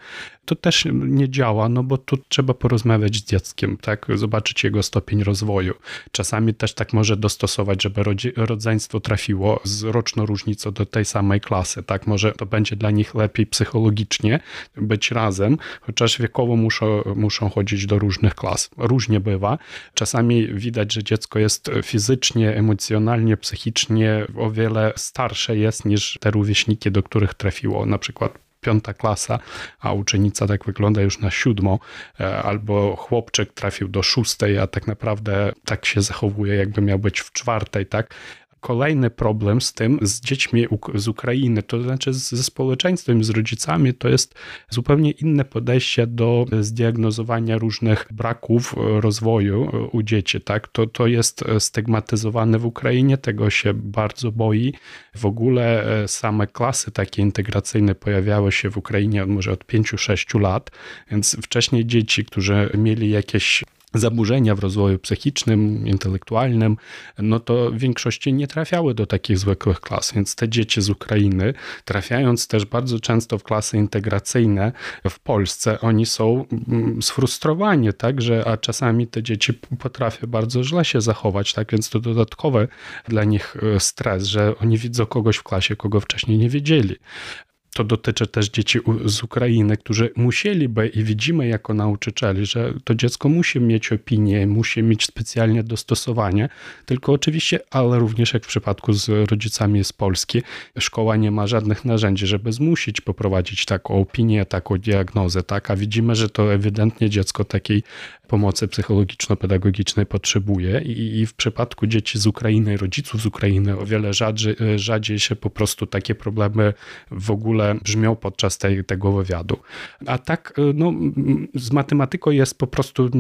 [SPEAKER 10] to też nie działa, no bo tu trzeba porozmawiać z dzieckiem, tak, zobaczyć jego stopień rozwoju. Czasami też tak może dostosować, żeby rodzeństwo trafiło z roczną różnicą do tej samej klasy, tak, może to będzie dla nich lepiej psychologicznie być razem, chociaż wiekowo muszą, muszą chodzić do różnych klas. Różnie bywa. Czasami widać, że dziecko jest fizycznie, emocjonalnie, psychicznie o wiele starsze jest niż te rówieśniki, do których trafiło na przykład piąta klasa, a uczennica tak wygląda już na siódmą, e, albo chłopczyk trafił do szóstej, a tak naprawdę tak się zachowuje, jakby miał być w czwartej, tak? Kolejny problem z tym, z dziećmi z Ukrainy, to znaczy ze społeczeństwem, z rodzicami, to jest zupełnie inne podejście do zdiagnozowania różnych braków rozwoju u dzieci. Tak? To, to jest stygmatyzowane w Ukrainie, tego się bardzo boi. W ogóle e, same klasy takie integracyjne pojawiały się w Ukrainie może od 5-6 lat, więc wcześniej dzieci, którzy mieli jakieś zaburzenia w rozwoju psychicznym, intelektualnym, no to w większości nie trafiały do takich zwykłych klas. Więc te dzieci z Ukrainy, trafiając też bardzo często w klasy integracyjne w Polsce, oni są mm, sfrustrowani, tak, że a czasami te dzieci potrafią bardzo źle się zachować, tak, więc to dodatkowy dla nich e, stres, że oni widzą kogoś w klasie, kogo wcześniej nie wiedzieli to dotyczy też dzieci z Ukrainy, którzy musieliby i widzimy jako nauczycieli, że to dziecko musi mieć opinię, musi mieć specjalnie dostosowanie, tylko oczywiście, ale również jak w przypadku z rodzicami z Polski, szkoła nie ma żadnych narzędzi, żeby zmusić poprowadzić taką opinię, taką diagnozę, tak? A widzimy, że to ewidentnie dziecko takiej pomocy psychologiczno-pedagogicznej potrzebuje I, i w przypadku dzieci z Ukrainy, rodziców z Ukrainy o wiele rzadziej, rzadziej się po prostu takie problemy w ogóle ogóle brzmią podczas tej, tego wywiadu. A tak, y, no, z matematyką jest po prostu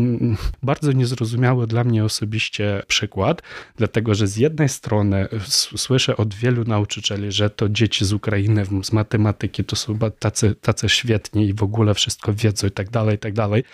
[SPEAKER 10] bardzo niezrozumiały dla mnie osobiście przykład, dlatego że z jednej strony słyszę od wielu nauczycieli, że to dzieci z Ukrainy z matematyki to są tacy, tacy świetni i w ogóle wszystko wiedzą i tak dalej, i tak dalej,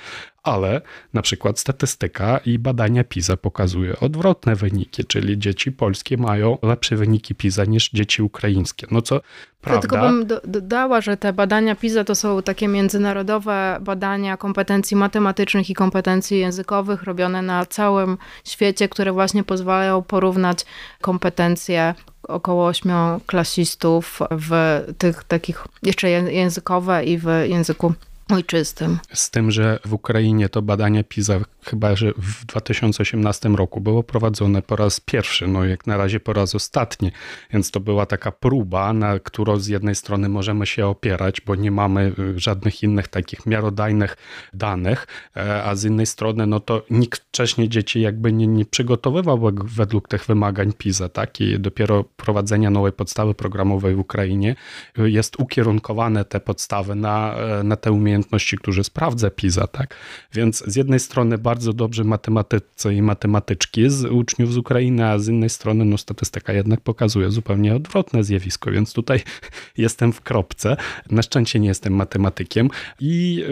[SPEAKER 10] ale na przykład statystyka i badania PISA pokazuje odwrotne wyniki, czyli dzieci polskie mają lepsze wyniki PISA niż dzieci ukraińskie. No co
[SPEAKER 9] Ja
[SPEAKER 10] prawda...
[SPEAKER 9] tylko bym do, dodała, że te badania PISA to są takie międzynarodowe badania kompetencji matematycznych i kompetencji językowych robione na całym świecie, które właśnie pozwalają porównać kompetencje około ośmiu klasistów w tych takich jeszcze ję- językowe i w języku ojczystym.
[SPEAKER 10] Z tym, że w Ukrainie to badanie PISA chyba, że w 2018 roku było prowadzone po raz pierwszy, no jak na razie po raz ostatni, więc to była taka próba, na którą z jednej strony możemy się opierać, bo nie mamy y, żadnych innych takich miarodajnych danych, e, a z innej strony, no to nikt wcześniej dzieci jakby nie, nie przygotowywał wed- według tych wymagań PISA, tak? I dopiero prowadzenie nowej podstawy programowej w Ukrainie y, jest ukierunkowane te podstawy na, e, na te umiejętności, które sprawdza PISA, tak? Więc z jednej strony bardzo dobrze matematycy i matematyczki z uczniów z Ukrainy, a z innej strony no, statystyka jednak pokazuje zupełnie odwrotne zjawisko, więc tutaj <laughs> jestem w kropce. Na szczęście nie jestem matematykiem i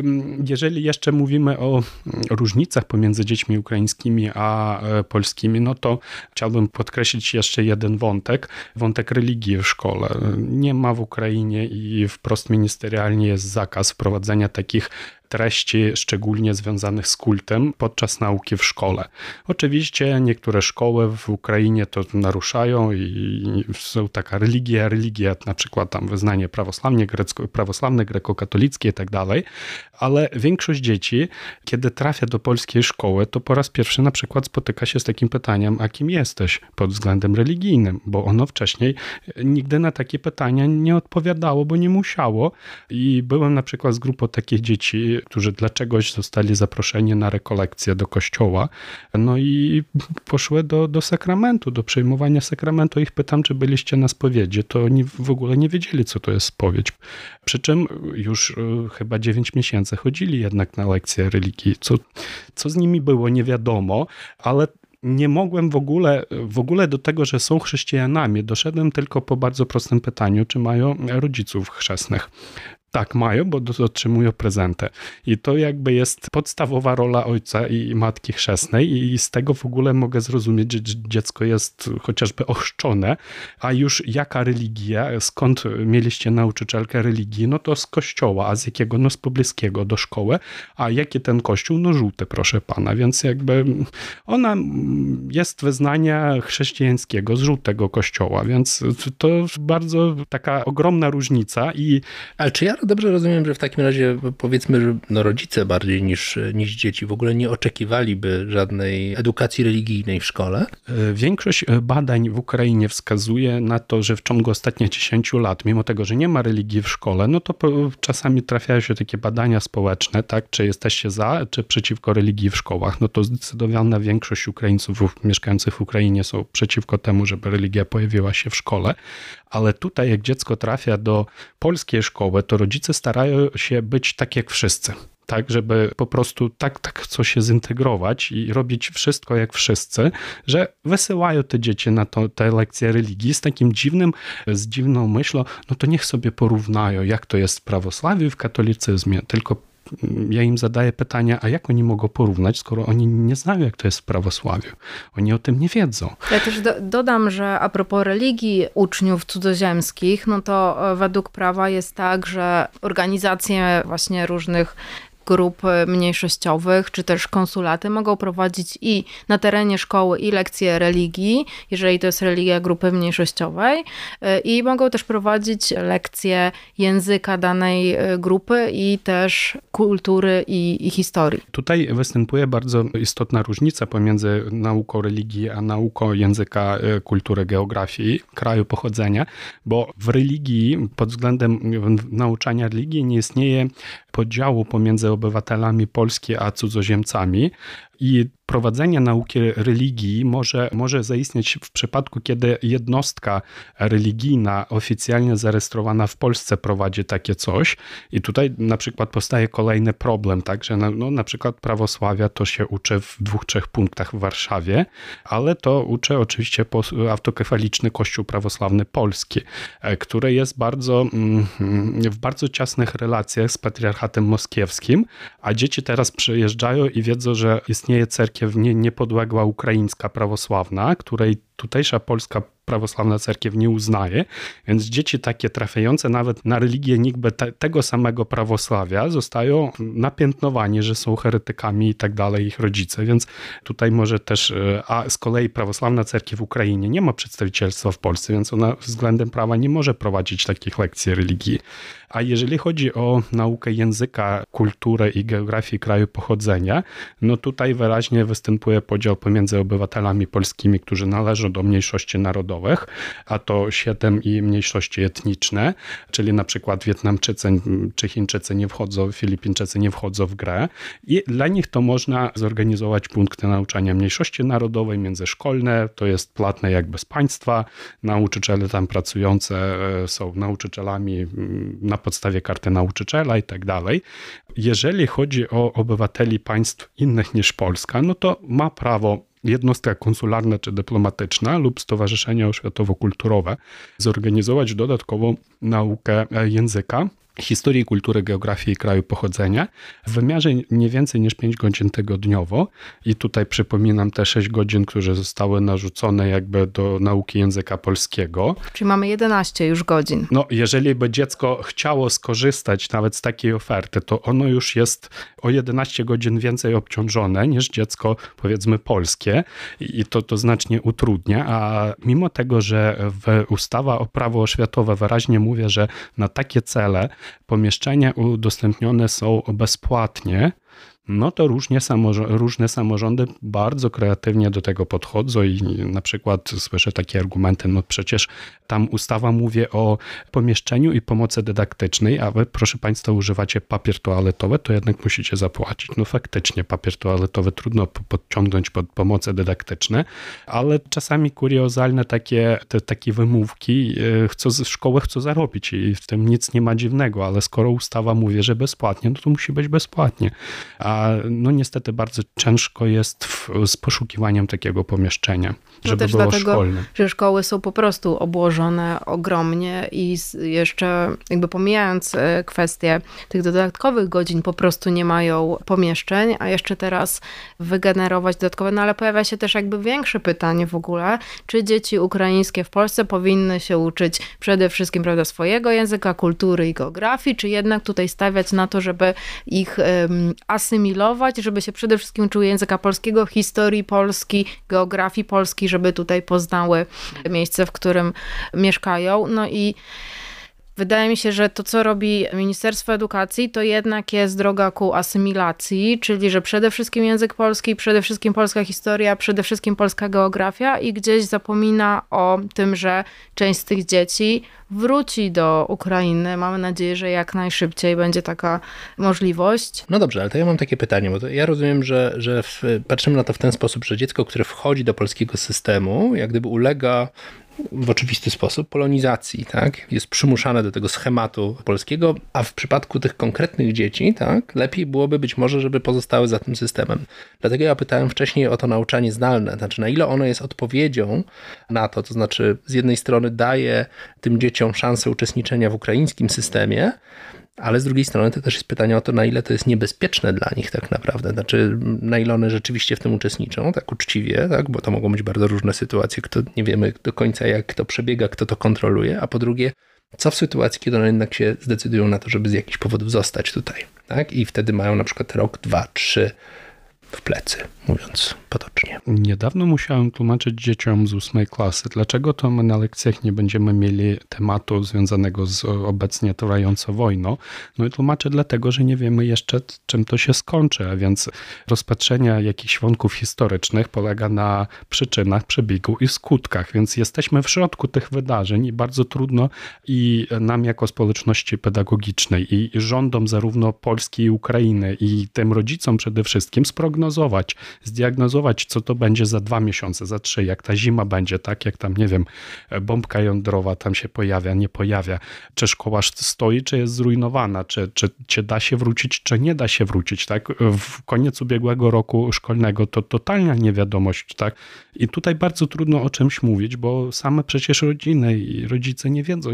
[SPEAKER 10] jeżeli jeszcze mówimy o mm, różnicach pomiędzy dziećmi ukraińskimi a e, polskimi, no to chciałbym podkreślić jeszcze jeden wątek, wątek religii w szkole. Nie ma w Ukrainie i wprost ministerialnie jest zakaz wprowadzenia takich treści szczególnie związanych z kultem podczas nauki w szkole. Oczywiście niektóre szkoły w Ukrainie to naruszają i są taka religia, religia, na przykład tam wyznanie prawosławne, grecko, prawosławne grekokatolickie i tak dalej, ale większość dzieci, kiedy trafia do polskiej szkoły, to po raz pierwszy na przykład spotyka się z takim pytaniem, a kim jesteś pod względem religijnym, bo ono wcześniej nigdy na takie pytania nie odpowiadało, bo nie musiało i byłem na przykład z grupą takich dzieci, którzy dla czegoś zostali zaproszeni na rekolekcję do kościoła, no i poszły do, do sakramentu, do przejmowania sakramentu. Ich pytam, czy byliście na spowiedzi, to oni w ogóle nie wiedzieli, co to jest spowiedź. Przy czym już y, chyba 9 miesięcy chodzili jednak na lekcje religii. Co, co z nimi było, nie wiadomo, ale nie mogłem w ogóle, w ogóle do tego, że są chrześcijanami. Doszedłem tylko po bardzo prostym pytaniu, czy mają rodziców chrzestnych. Tak, mają, bo otrzymują prezentę. I to jakby jest podstawowa rola ojca i matki chrzestnej i z tego w ogóle mogę zrozumieć, że dzie- dziecko jest chociażby ochrzczone, a już jaka religia, skąd mieliście nauczycielkę religii, no to z kościoła, a z jakiego? No z pobliskiego do szkoły, a jaki ten kościół? No żółty, proszę pana, więc jakby ona jest wyznania chrześcijańskiego z żółtego kościoła, więc to bardzo taka ogromna różnica i
[SPEAKER 8] Ale czy ja dobrze rozumiem, że w takim razie powiedzmy, że no rodzice bardziej niż, niż dzieci w ogóle nie oczekiwaliby żadnej edukacji religijnej w szkole?
[SPEAKER 10] E, Większość e, badań w Ukrainie wskazuje na to, że w ciągu ostatnich 10 lat, mimo tego, że nie ma religii w szkole, no to czasami trafiają się takie badania społeczne, tak, czy jesteście za, czy przeciwko religii w szkołach. No to zdecydowana większość Ukraińców mieszkających w Ukrainie są przeciwko temu, żeby religia pojawiła się w szkole, ale tutaj jak dziecko trafia do polskiej szkoły, to rodzice starają się być tak jak wszyscy. Tak, żeby po prostu tak, tak chcą się zintegrować i robić wszystko jak wszyscy, że wysyłają te dzieci na to, te lekcje religii z takim dziwnym, z dziwną myślą, no to niech sobie porównają, jak to jest w prawosławiu i w katolicyzmie, tylko ja im zadaję pytania, a jak oni mogą porównać, skoro oni nie znają, jak to jest w prawosławiu. Oni o tym nie wiedzą.
[SPEAKER 9] Ja też do, dodam, że a propos religii uczniów cudzoziemskich, no to e, według prawa jest tak, że organizacje właśnie różnych grup e, mniejszościowych, czy też konsulaty mogą prowadzić i na terenie szkoły i lekcje religii, jeżeli to jest religia grupy mniejszościowej, e, i mogą też prowadzić lekcje języka danej e, grupy i też kultury i, i historii.
[SPEAKER 10] Tutaj występuje bardzo istotna różnica pomiędzy nauką religii a nauką języka, kultury, geografii kraju pochodzenia, bo w religii, pod względem nauczania religii, nie istnieje podziału pomiędzy obywatelami Polski a cudzoziemcami. I prowadzenie nauki religii może, może zaistnieć w przypadku, kiedy jednostka religijna oficjalnie zarejestrowana w Polsce prowadzi takie coś. I tutaj na przykład powstaje kolejny problem, tak, że no, no, na przykład prawosławia to się uczy w dwóch, trzech punktach w Warszawie, ale to uczy oczywiście autokefaliczny Kościół Prawosławny Polski, e, który jest bardzo, mm, w bardzo ciasnych relacjach z patriarchatem moskiewskim, a dzieci teraz przyjeżdżają i wiedzą, że istnieje cerkiew nie, niepodległa ukraińska prawosławna, której tutejsza polska prawosławna cerkiew nie uznaje, więc dzieci takie trafiające nawet na religię niby te, tego samego prawosławia zostają napiętnowani, że są heretykami i tak dalej ich rodzice, więc tutaj może też, e, a z kolei prawosławna cerkiew w Ukrainie nie ma przedstawicielstwa w Polsce, więc ona względem prawa nie może prowadzić takich lekcji religii. A jeżeli chodzi o naukę języka, kulturę i geografii kraju pochodzenia, no tutaj wyraźnie występuje podział pomiędzy obywatelami polskimi, którzy należą do mniejszości narodowych, a to siedem i mniejszości etniczne, czyli na przykład Wietnamczycy czy Chińczycy nie wchodzą, Filipińczycy nie wchodzą w grę. I dla nich to można zorganizować punkty nauczania mniejszości narodowej, międzyszkolne, to jest płatne jakby z państwa, nauczyciele tam pracujące e, są nauczycielami na podstawie karty nauczyciela i tak dalej. Jeżeli chodzi o obywateli państw innych niż Polska, no to ma prawo jednostka konsularna czy dyplomatyczna lub stowarzyszenie oświatowo-kulturowe zorganizować dodatkową naukę języka historii, kultury, geografii kraju pochodzenia w wymiarze nie więcej niż 5 godzin tygodniowo. I tutaj przypominam te 6 godzin, które zostały narzucone jakby do nauki języka polskiego.
[SPEAKER 9] Czyli mamy 11 już godzin.
[SPEAKER 10] No, jeżeli by dziecko chciało skorzystać nawet z takiej oferty, to ono już jest o 11 godzin więcej obciążone niż dziecko, powiedzmy, polskie i to to znacznie utrudnia, a mimo tego, że w ustawa o prawo oświatowe wyraźnie mówi, że na takie cele pomieszczenia udostępnione są bezpłatnie, no to różne samorządy bardzo kreatywnie do tego podchodzą i na przykład słyszę takie argumenty, no przecież tam ustawa mówi o pomieszczeniu i pomocy dydaktycznej, a wy proszę Państwa używacie papier toaletowy, to jednak musicie zapłacić. No faktycznie papier toaletowy trudno podciągnąć pod pomoce dydaktyczne, ale czasami kuriozalne takie, te, takie wymówki e, chcą, szkoły chcą zarobić i w tym nic nie ma dziwnego, ale skoro ustawa mówi, że bezpłatnie, no to musi być bezpłatnie. A no niestety bardzo ciężko jest w, z poszukiwaniem takiego pomieszczenia,
[SPEAKER 9] no
[SPEAKER 10] żeby
[SPEAKER 9] też
[SPEAKER 10] było
[SPEAKER 9] dlatego,
[SPEAKER 10] szkolne.
[SPEAKER 9] że szkoły są po prostu obłożone ogromnie i jeszcze jakby pomijając e, kwestię tych dodatkowych godzin, po prostu nie mają pomieszczeń, a jeszcze teraz wygenerować dodatkowe, no ale pojawia się też jakby większe pytanie w ogóle, czy dzieci ukraińskie w Polsce powinny się uczyć przede wszystkim prawda, swojego języka, kultury i geografii, czy jednak tutaj stawiać na to, żeby ich um, asymilować, żeby się przede wszystkim uczyły języka polskiego, historii Polski, geografii Polski, żeby tutaj poznały miejsce, w którym mieszkają. No i Wydaje mi się, że to, co robi Ministerstwo Edukacji, to jednak jest droga ku asymilacji, czyli że przede wszystkim język polski, przede wszystkim polska historia, przede wszystkim polska geografia i gdzieś zapomina o tym, że część z tych dzieci wróci do Ukrainy. Mamy nadzieję, że jak najszybciej będzie taka możliwość.
[SPEAKER 8] No dobrze, ale to ja mam takie pytanie, bo ja rozumiem, że, że w, patrzymy na to w ten sposób, że dziecko, które wchodzi do polskiego systemu, jak gdyby ulega w oczywisty sposób polonizacji, tak? Jest przymuszane do tego schematu polskiego, a w przypadku tych konkretnych dzieci, tak? Lepiej byłoby być może, żeby pozostały za tym systemem. Dlatego ja pytałem wcześniej o to nauczanie zdalne, znaczy na ile ono jest odpowiedzią na to, to znaczy z jednej strony daje tym dzieciom szansę uczestniczenia w ukraińskim systemie, ale z drugiej strony to też jest pytanie o to, na ile to jest niebezpieczne dla nich tak naprawdę. Znaczy, na ile one rzeczywiście w tym uczestniczą, tak uczciwie, tak? bo to mogą być bardzo różne sytuacje, kto nie wiemy do końca jak to przebiega, kto to kontroluje, a po drugie, co w sytuacji, kiedy one jednak się zdecydują na to, żeby z jakichś powodów zostać tutaj, tak? I wtedy mają na przykład rok, dwa, trzy w plecy, mówiąc potocznie.
[SPEAKER 10] Niedawno musiałem tłumaczyć dzieciom z ósmej klasy, dlaczego to my na lekcjach nie będziemy mieli tematu związanego z obecnie trwającą wojną. No i tłumaczę dlatego, że nie wiemy jeszcze, czym to się skończy, a więc rozpatrzenie jakichś wątków historycznych polega na przyczynach, przebiegu i skutkach, więc jesteśmy w środku tych wydarzeń i bardzo trudno i nam jako społeczności pedagogicznej i rządom zarówno Polski i Ukrainy i tym rodzicom przede wszystkim sprognozować zdiagnozować, zdiagnozować, co to będzie za dwa miesiące, za trzy, jak ta zima będzie, tak, jak tam, nie wiem, bombka jądrowa tam się pojawia, nie pojawia, czy szkoła stoi, czy jest zrujnowana, czy, czy, czy da się wrócić, czy nie da się wrócić, tak. W koniec ubiegłego roku szkolnego to totalna niewiadomość, tak. I tutaj bardzo trudno o czymś mówić, bo same przecież rodziny i rodzice nie wiedzą,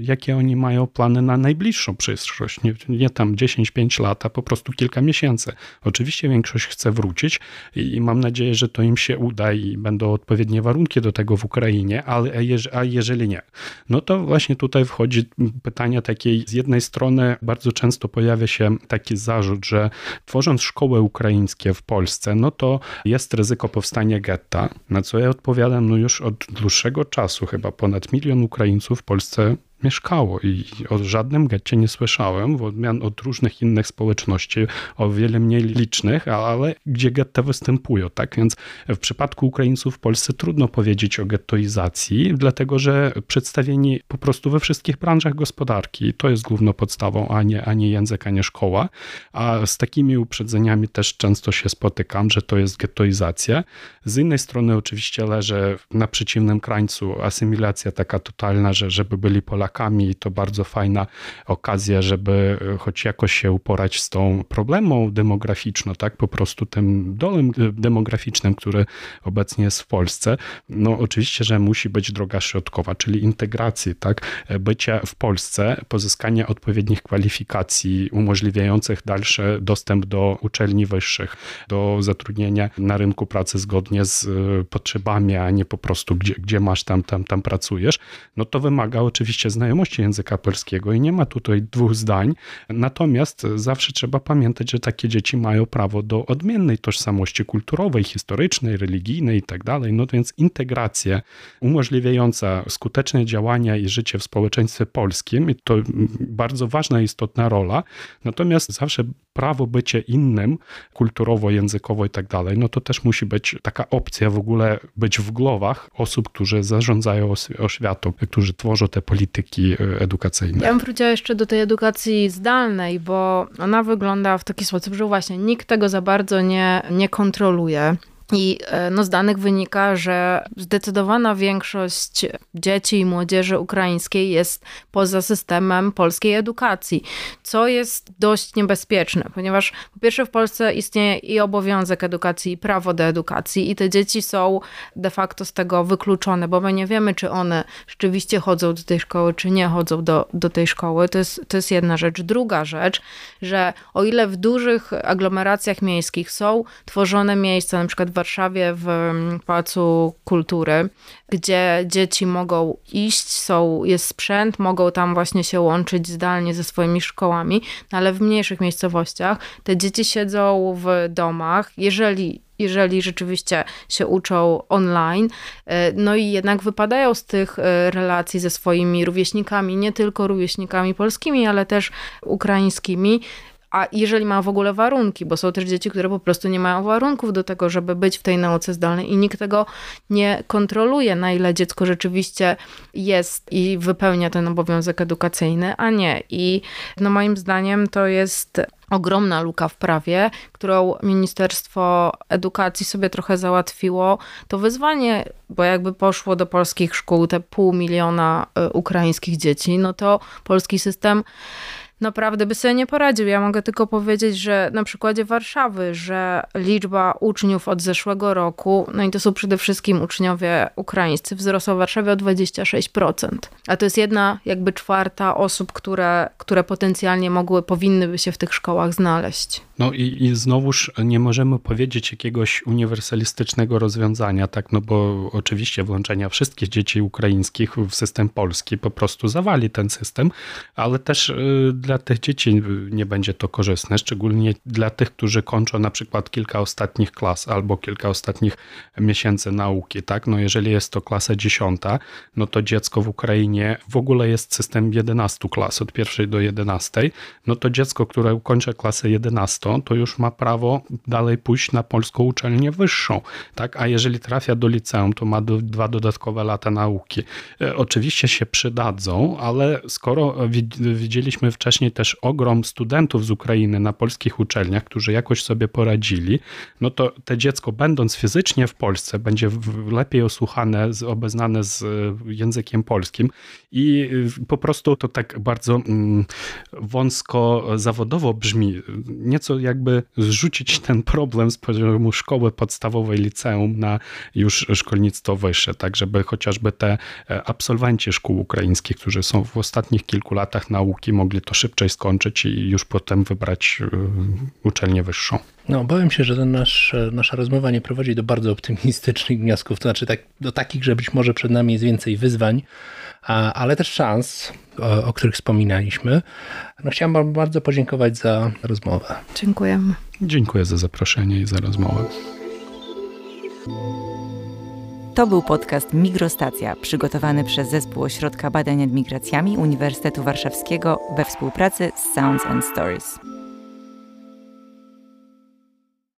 [SPEAKER 10] jakie oni mają plany na najbliższą przyszłość. Nie, nie tam 10-5 lat, a po prostu kilka miesięcy. Oczywiście większość chce wrócić i mam nadzieję, że to im się uda i będą odpowiednie warunki do tego w Ukrainie, ale a jeżeli nie, no to właśnie tutaj wchodzi pytanie takiej, z jednej strony bardzo często pojawia się taki zarzut, że tworząc szkoły ukraińskie w Polsce, no to jest ryzyko powstania getta, na co ja odpowiadam, no już od dłuższego czasu, chyba ponad milion Ukraińców w Polsce mieszkało i o żadnym getcie nie słyszałem, w odmian od różnych innych społeczności, o wiele mniej licznych, ale gdzie getta występują, tak? Więc w przypadku Ukraińców w Polsce trudno powiedzieć o gettoizacji, dlatego że przedstawieni po prostu we wszystkich branżach gospodarki, to jest główną podstawą, a nie, a nie język, a nie szkoła, a z takimi uprzedzeniami też często się spotykam, że to jest gettoizacja. Z innej strony oczywiście leży na przeciwnym krańcu asymilacja taka totalna, że żeby byli Polakami, Polakami. To bardzo fajna okazja, żeby e, choć jakoś się uporać z tą problemą demograficzną, tak? Po prostu tym dolem e, demograficznym, który obecnie jest w Polsce. No oczywiście, że musi być droga środkowa, czyli integracji, tak? E, bycia w Polsce, pozyskania odpowiednich kwalifikacji umożliwiających dalszy dostęp do uczelni wyższych, do zatrudnienia na rynku pracy zgodnie z potrzebami, a nie po prostu gdzie, gdzie masz tam, tam, tam pracujesz, no to wymaga oczywiście znajomości języka polskiego i nie ma tutaj dwóch zdań. Natomiast zawsze trzeba pamiętać, że takie dzieci mają prawo do odmiennej tożsamości kulturowej, historycznej, religijnej itd. Tak no więc integracja umożliwiająca skuteczne działania i życie w społeczeństwie polskim to bardzo ważna, istotna rola. Natomiast zawsze prawo bycie innym kulturowo, językowo i tak dalej, no to też musi być taka opcja w ogóle być w głowach osób, którzy zarządzają oświatą, którzy tworzą te polityki e, edukacyjne.
[SPEAKER 9] Ja bym wróciła jeszcze do tej edukacji zdalnej, bo ona wygląda w taki sposób, że właśnie nikt tego za bardzo nie, nie kontroluje. I e, no, z danych wynika, że zdecydowana większość dzieci i młodzieży ukraińskiej jest poza systemem polskiej edukacji, co jest dość niebezpieczne, ponieważ po pierwsze w Polsce istnieje i obowiązek edukacji, i prawo do edukacji, i te dzieci są de facto z tego wykluczone, bo my nie wiemy, czy one rzeczywiście chodzą do tej szkoły, czy nie chodzą do, do tej szkoły. To jest, to jest jedna rzecz. Druga rzecz, że o ile w dużych aglomeracjach miejskich są tworzone miejsca, na przykład w Warszawie w mm, Pałacu Kultury, gdzie dzieci mogą iść, są, jest sprzęt, mogą tam właśnie się łączyć zdalnie ze swoimi szkołami, no ale w mniejszych miejscowościach te dzieci siedzą w domach, jeżeli jeżeli rzeczywiście się uczą online, e, no i jednak wypadają z tych e, relacji ze swoimi rówieśnikami, nie tylko rówieśnikami polskimi, ale też ukraińskimi, a jeżeli ma w ogóle warunki, bo są też dzieci, które po prostu nie mają warunków do tego, żeby być w tej nauce zdalnej i nikt tego nie kontroluje, na ile dziecko rzeczywiście jest i wypełnia ten obowiązek edukacyjny, a nie. I no moim zdaniem to jest ogromna luka w prawie, którą Ministerstwo Edukacji sobie trochę załatwiło. To wyzwanie, bo jakby poszło do polskich szkół te pół miliona y, ukraińskich dzieci, no to polski system naprawdę by sobie nie poradził. Ja mogę tylko powiedzieć, że na przykładzie Warszawy, że liczba uczniów od zeszłego roku, no i to są przede wszystkim uczniowie ukraińscy, wzrosła w Warszawie o 26%. A to jest jedna jakby czwarta osób, które, które potencjalnie mogły, powinny się w tych szkołach znaleźć.
[SPEAKER 10] No i, i znowuż nie możemy powiedzieć jakiegoś uniwersalistycznego rozwiązania, tak, no bo oczywiście włączenia wszystkich dzieci ukraińskich w system polski po prostu zawali ten system, ale też y, dla tych dzieci nie będzie to korzystne, szczególnie dla tych, którzy kończą na przykład kilka ostatnich klas albo kilka ostatnich miesięcy nauki, tak, no jeżeli jest to klasa dziesiąta, no to dziecko w Ukrainie w ogóle jest system 11 klas, od pierwszej do 11, no to dziecko, które ukończy klasę 11, to, to już ma prawo dalej pójść na polską uczelnię wyższą, tak? A jeżeli trafia do liceum, to ma do, dwa dodatkowe lata nauki. E, Oczywiście się przydadzą, ale skoro wi- widzieliśmy wcześniej też ogrom studentów z Ukrainy na polskich uczelniach, którzy jakoś sobie poradzili, no to te dziecko będąc fizycznie w Polsce będzie lepiej osłuchane, obeznane z e, językiem polskim i y, po prostu to tak bardzo mm, wąsko zawodowo brzmi. Nieco jakby zrzucić ten problem z poziomu szkoły podstawowej, liceum na już szkolnictwo wyższe, tak żeby chociażby te e, absolwenci szkół ukraińskich, którzy są w ostatnich kilku latach nauki, mogli to szybciej skończyć i już potem wybrać y, uczelnię wyższą.
[SPEAKER 8] No, obawiam się, że ten nasz, nasza rozmowa nie prowadzi do bardzo optymistycznych wniosków, to znaczy tak, do takich, że być może przed nami jest więcej wyzwań, ale też szans, o, o których wspominaliśmy. No, chciałem Wam bardzo podziękować za rozmowę.
[SPEAKER 9] Dziękujemy.
[SPEAKER 10] Dziękuję za zaproszenie i za rozmowę.
[SPEAKER 11] To był podcast Migrostacja, przygotowany przez Zespół Ośrodka Badań nad Migracjami Uniwersytetu Warszawskiego we współpracy z Sounds and Stories.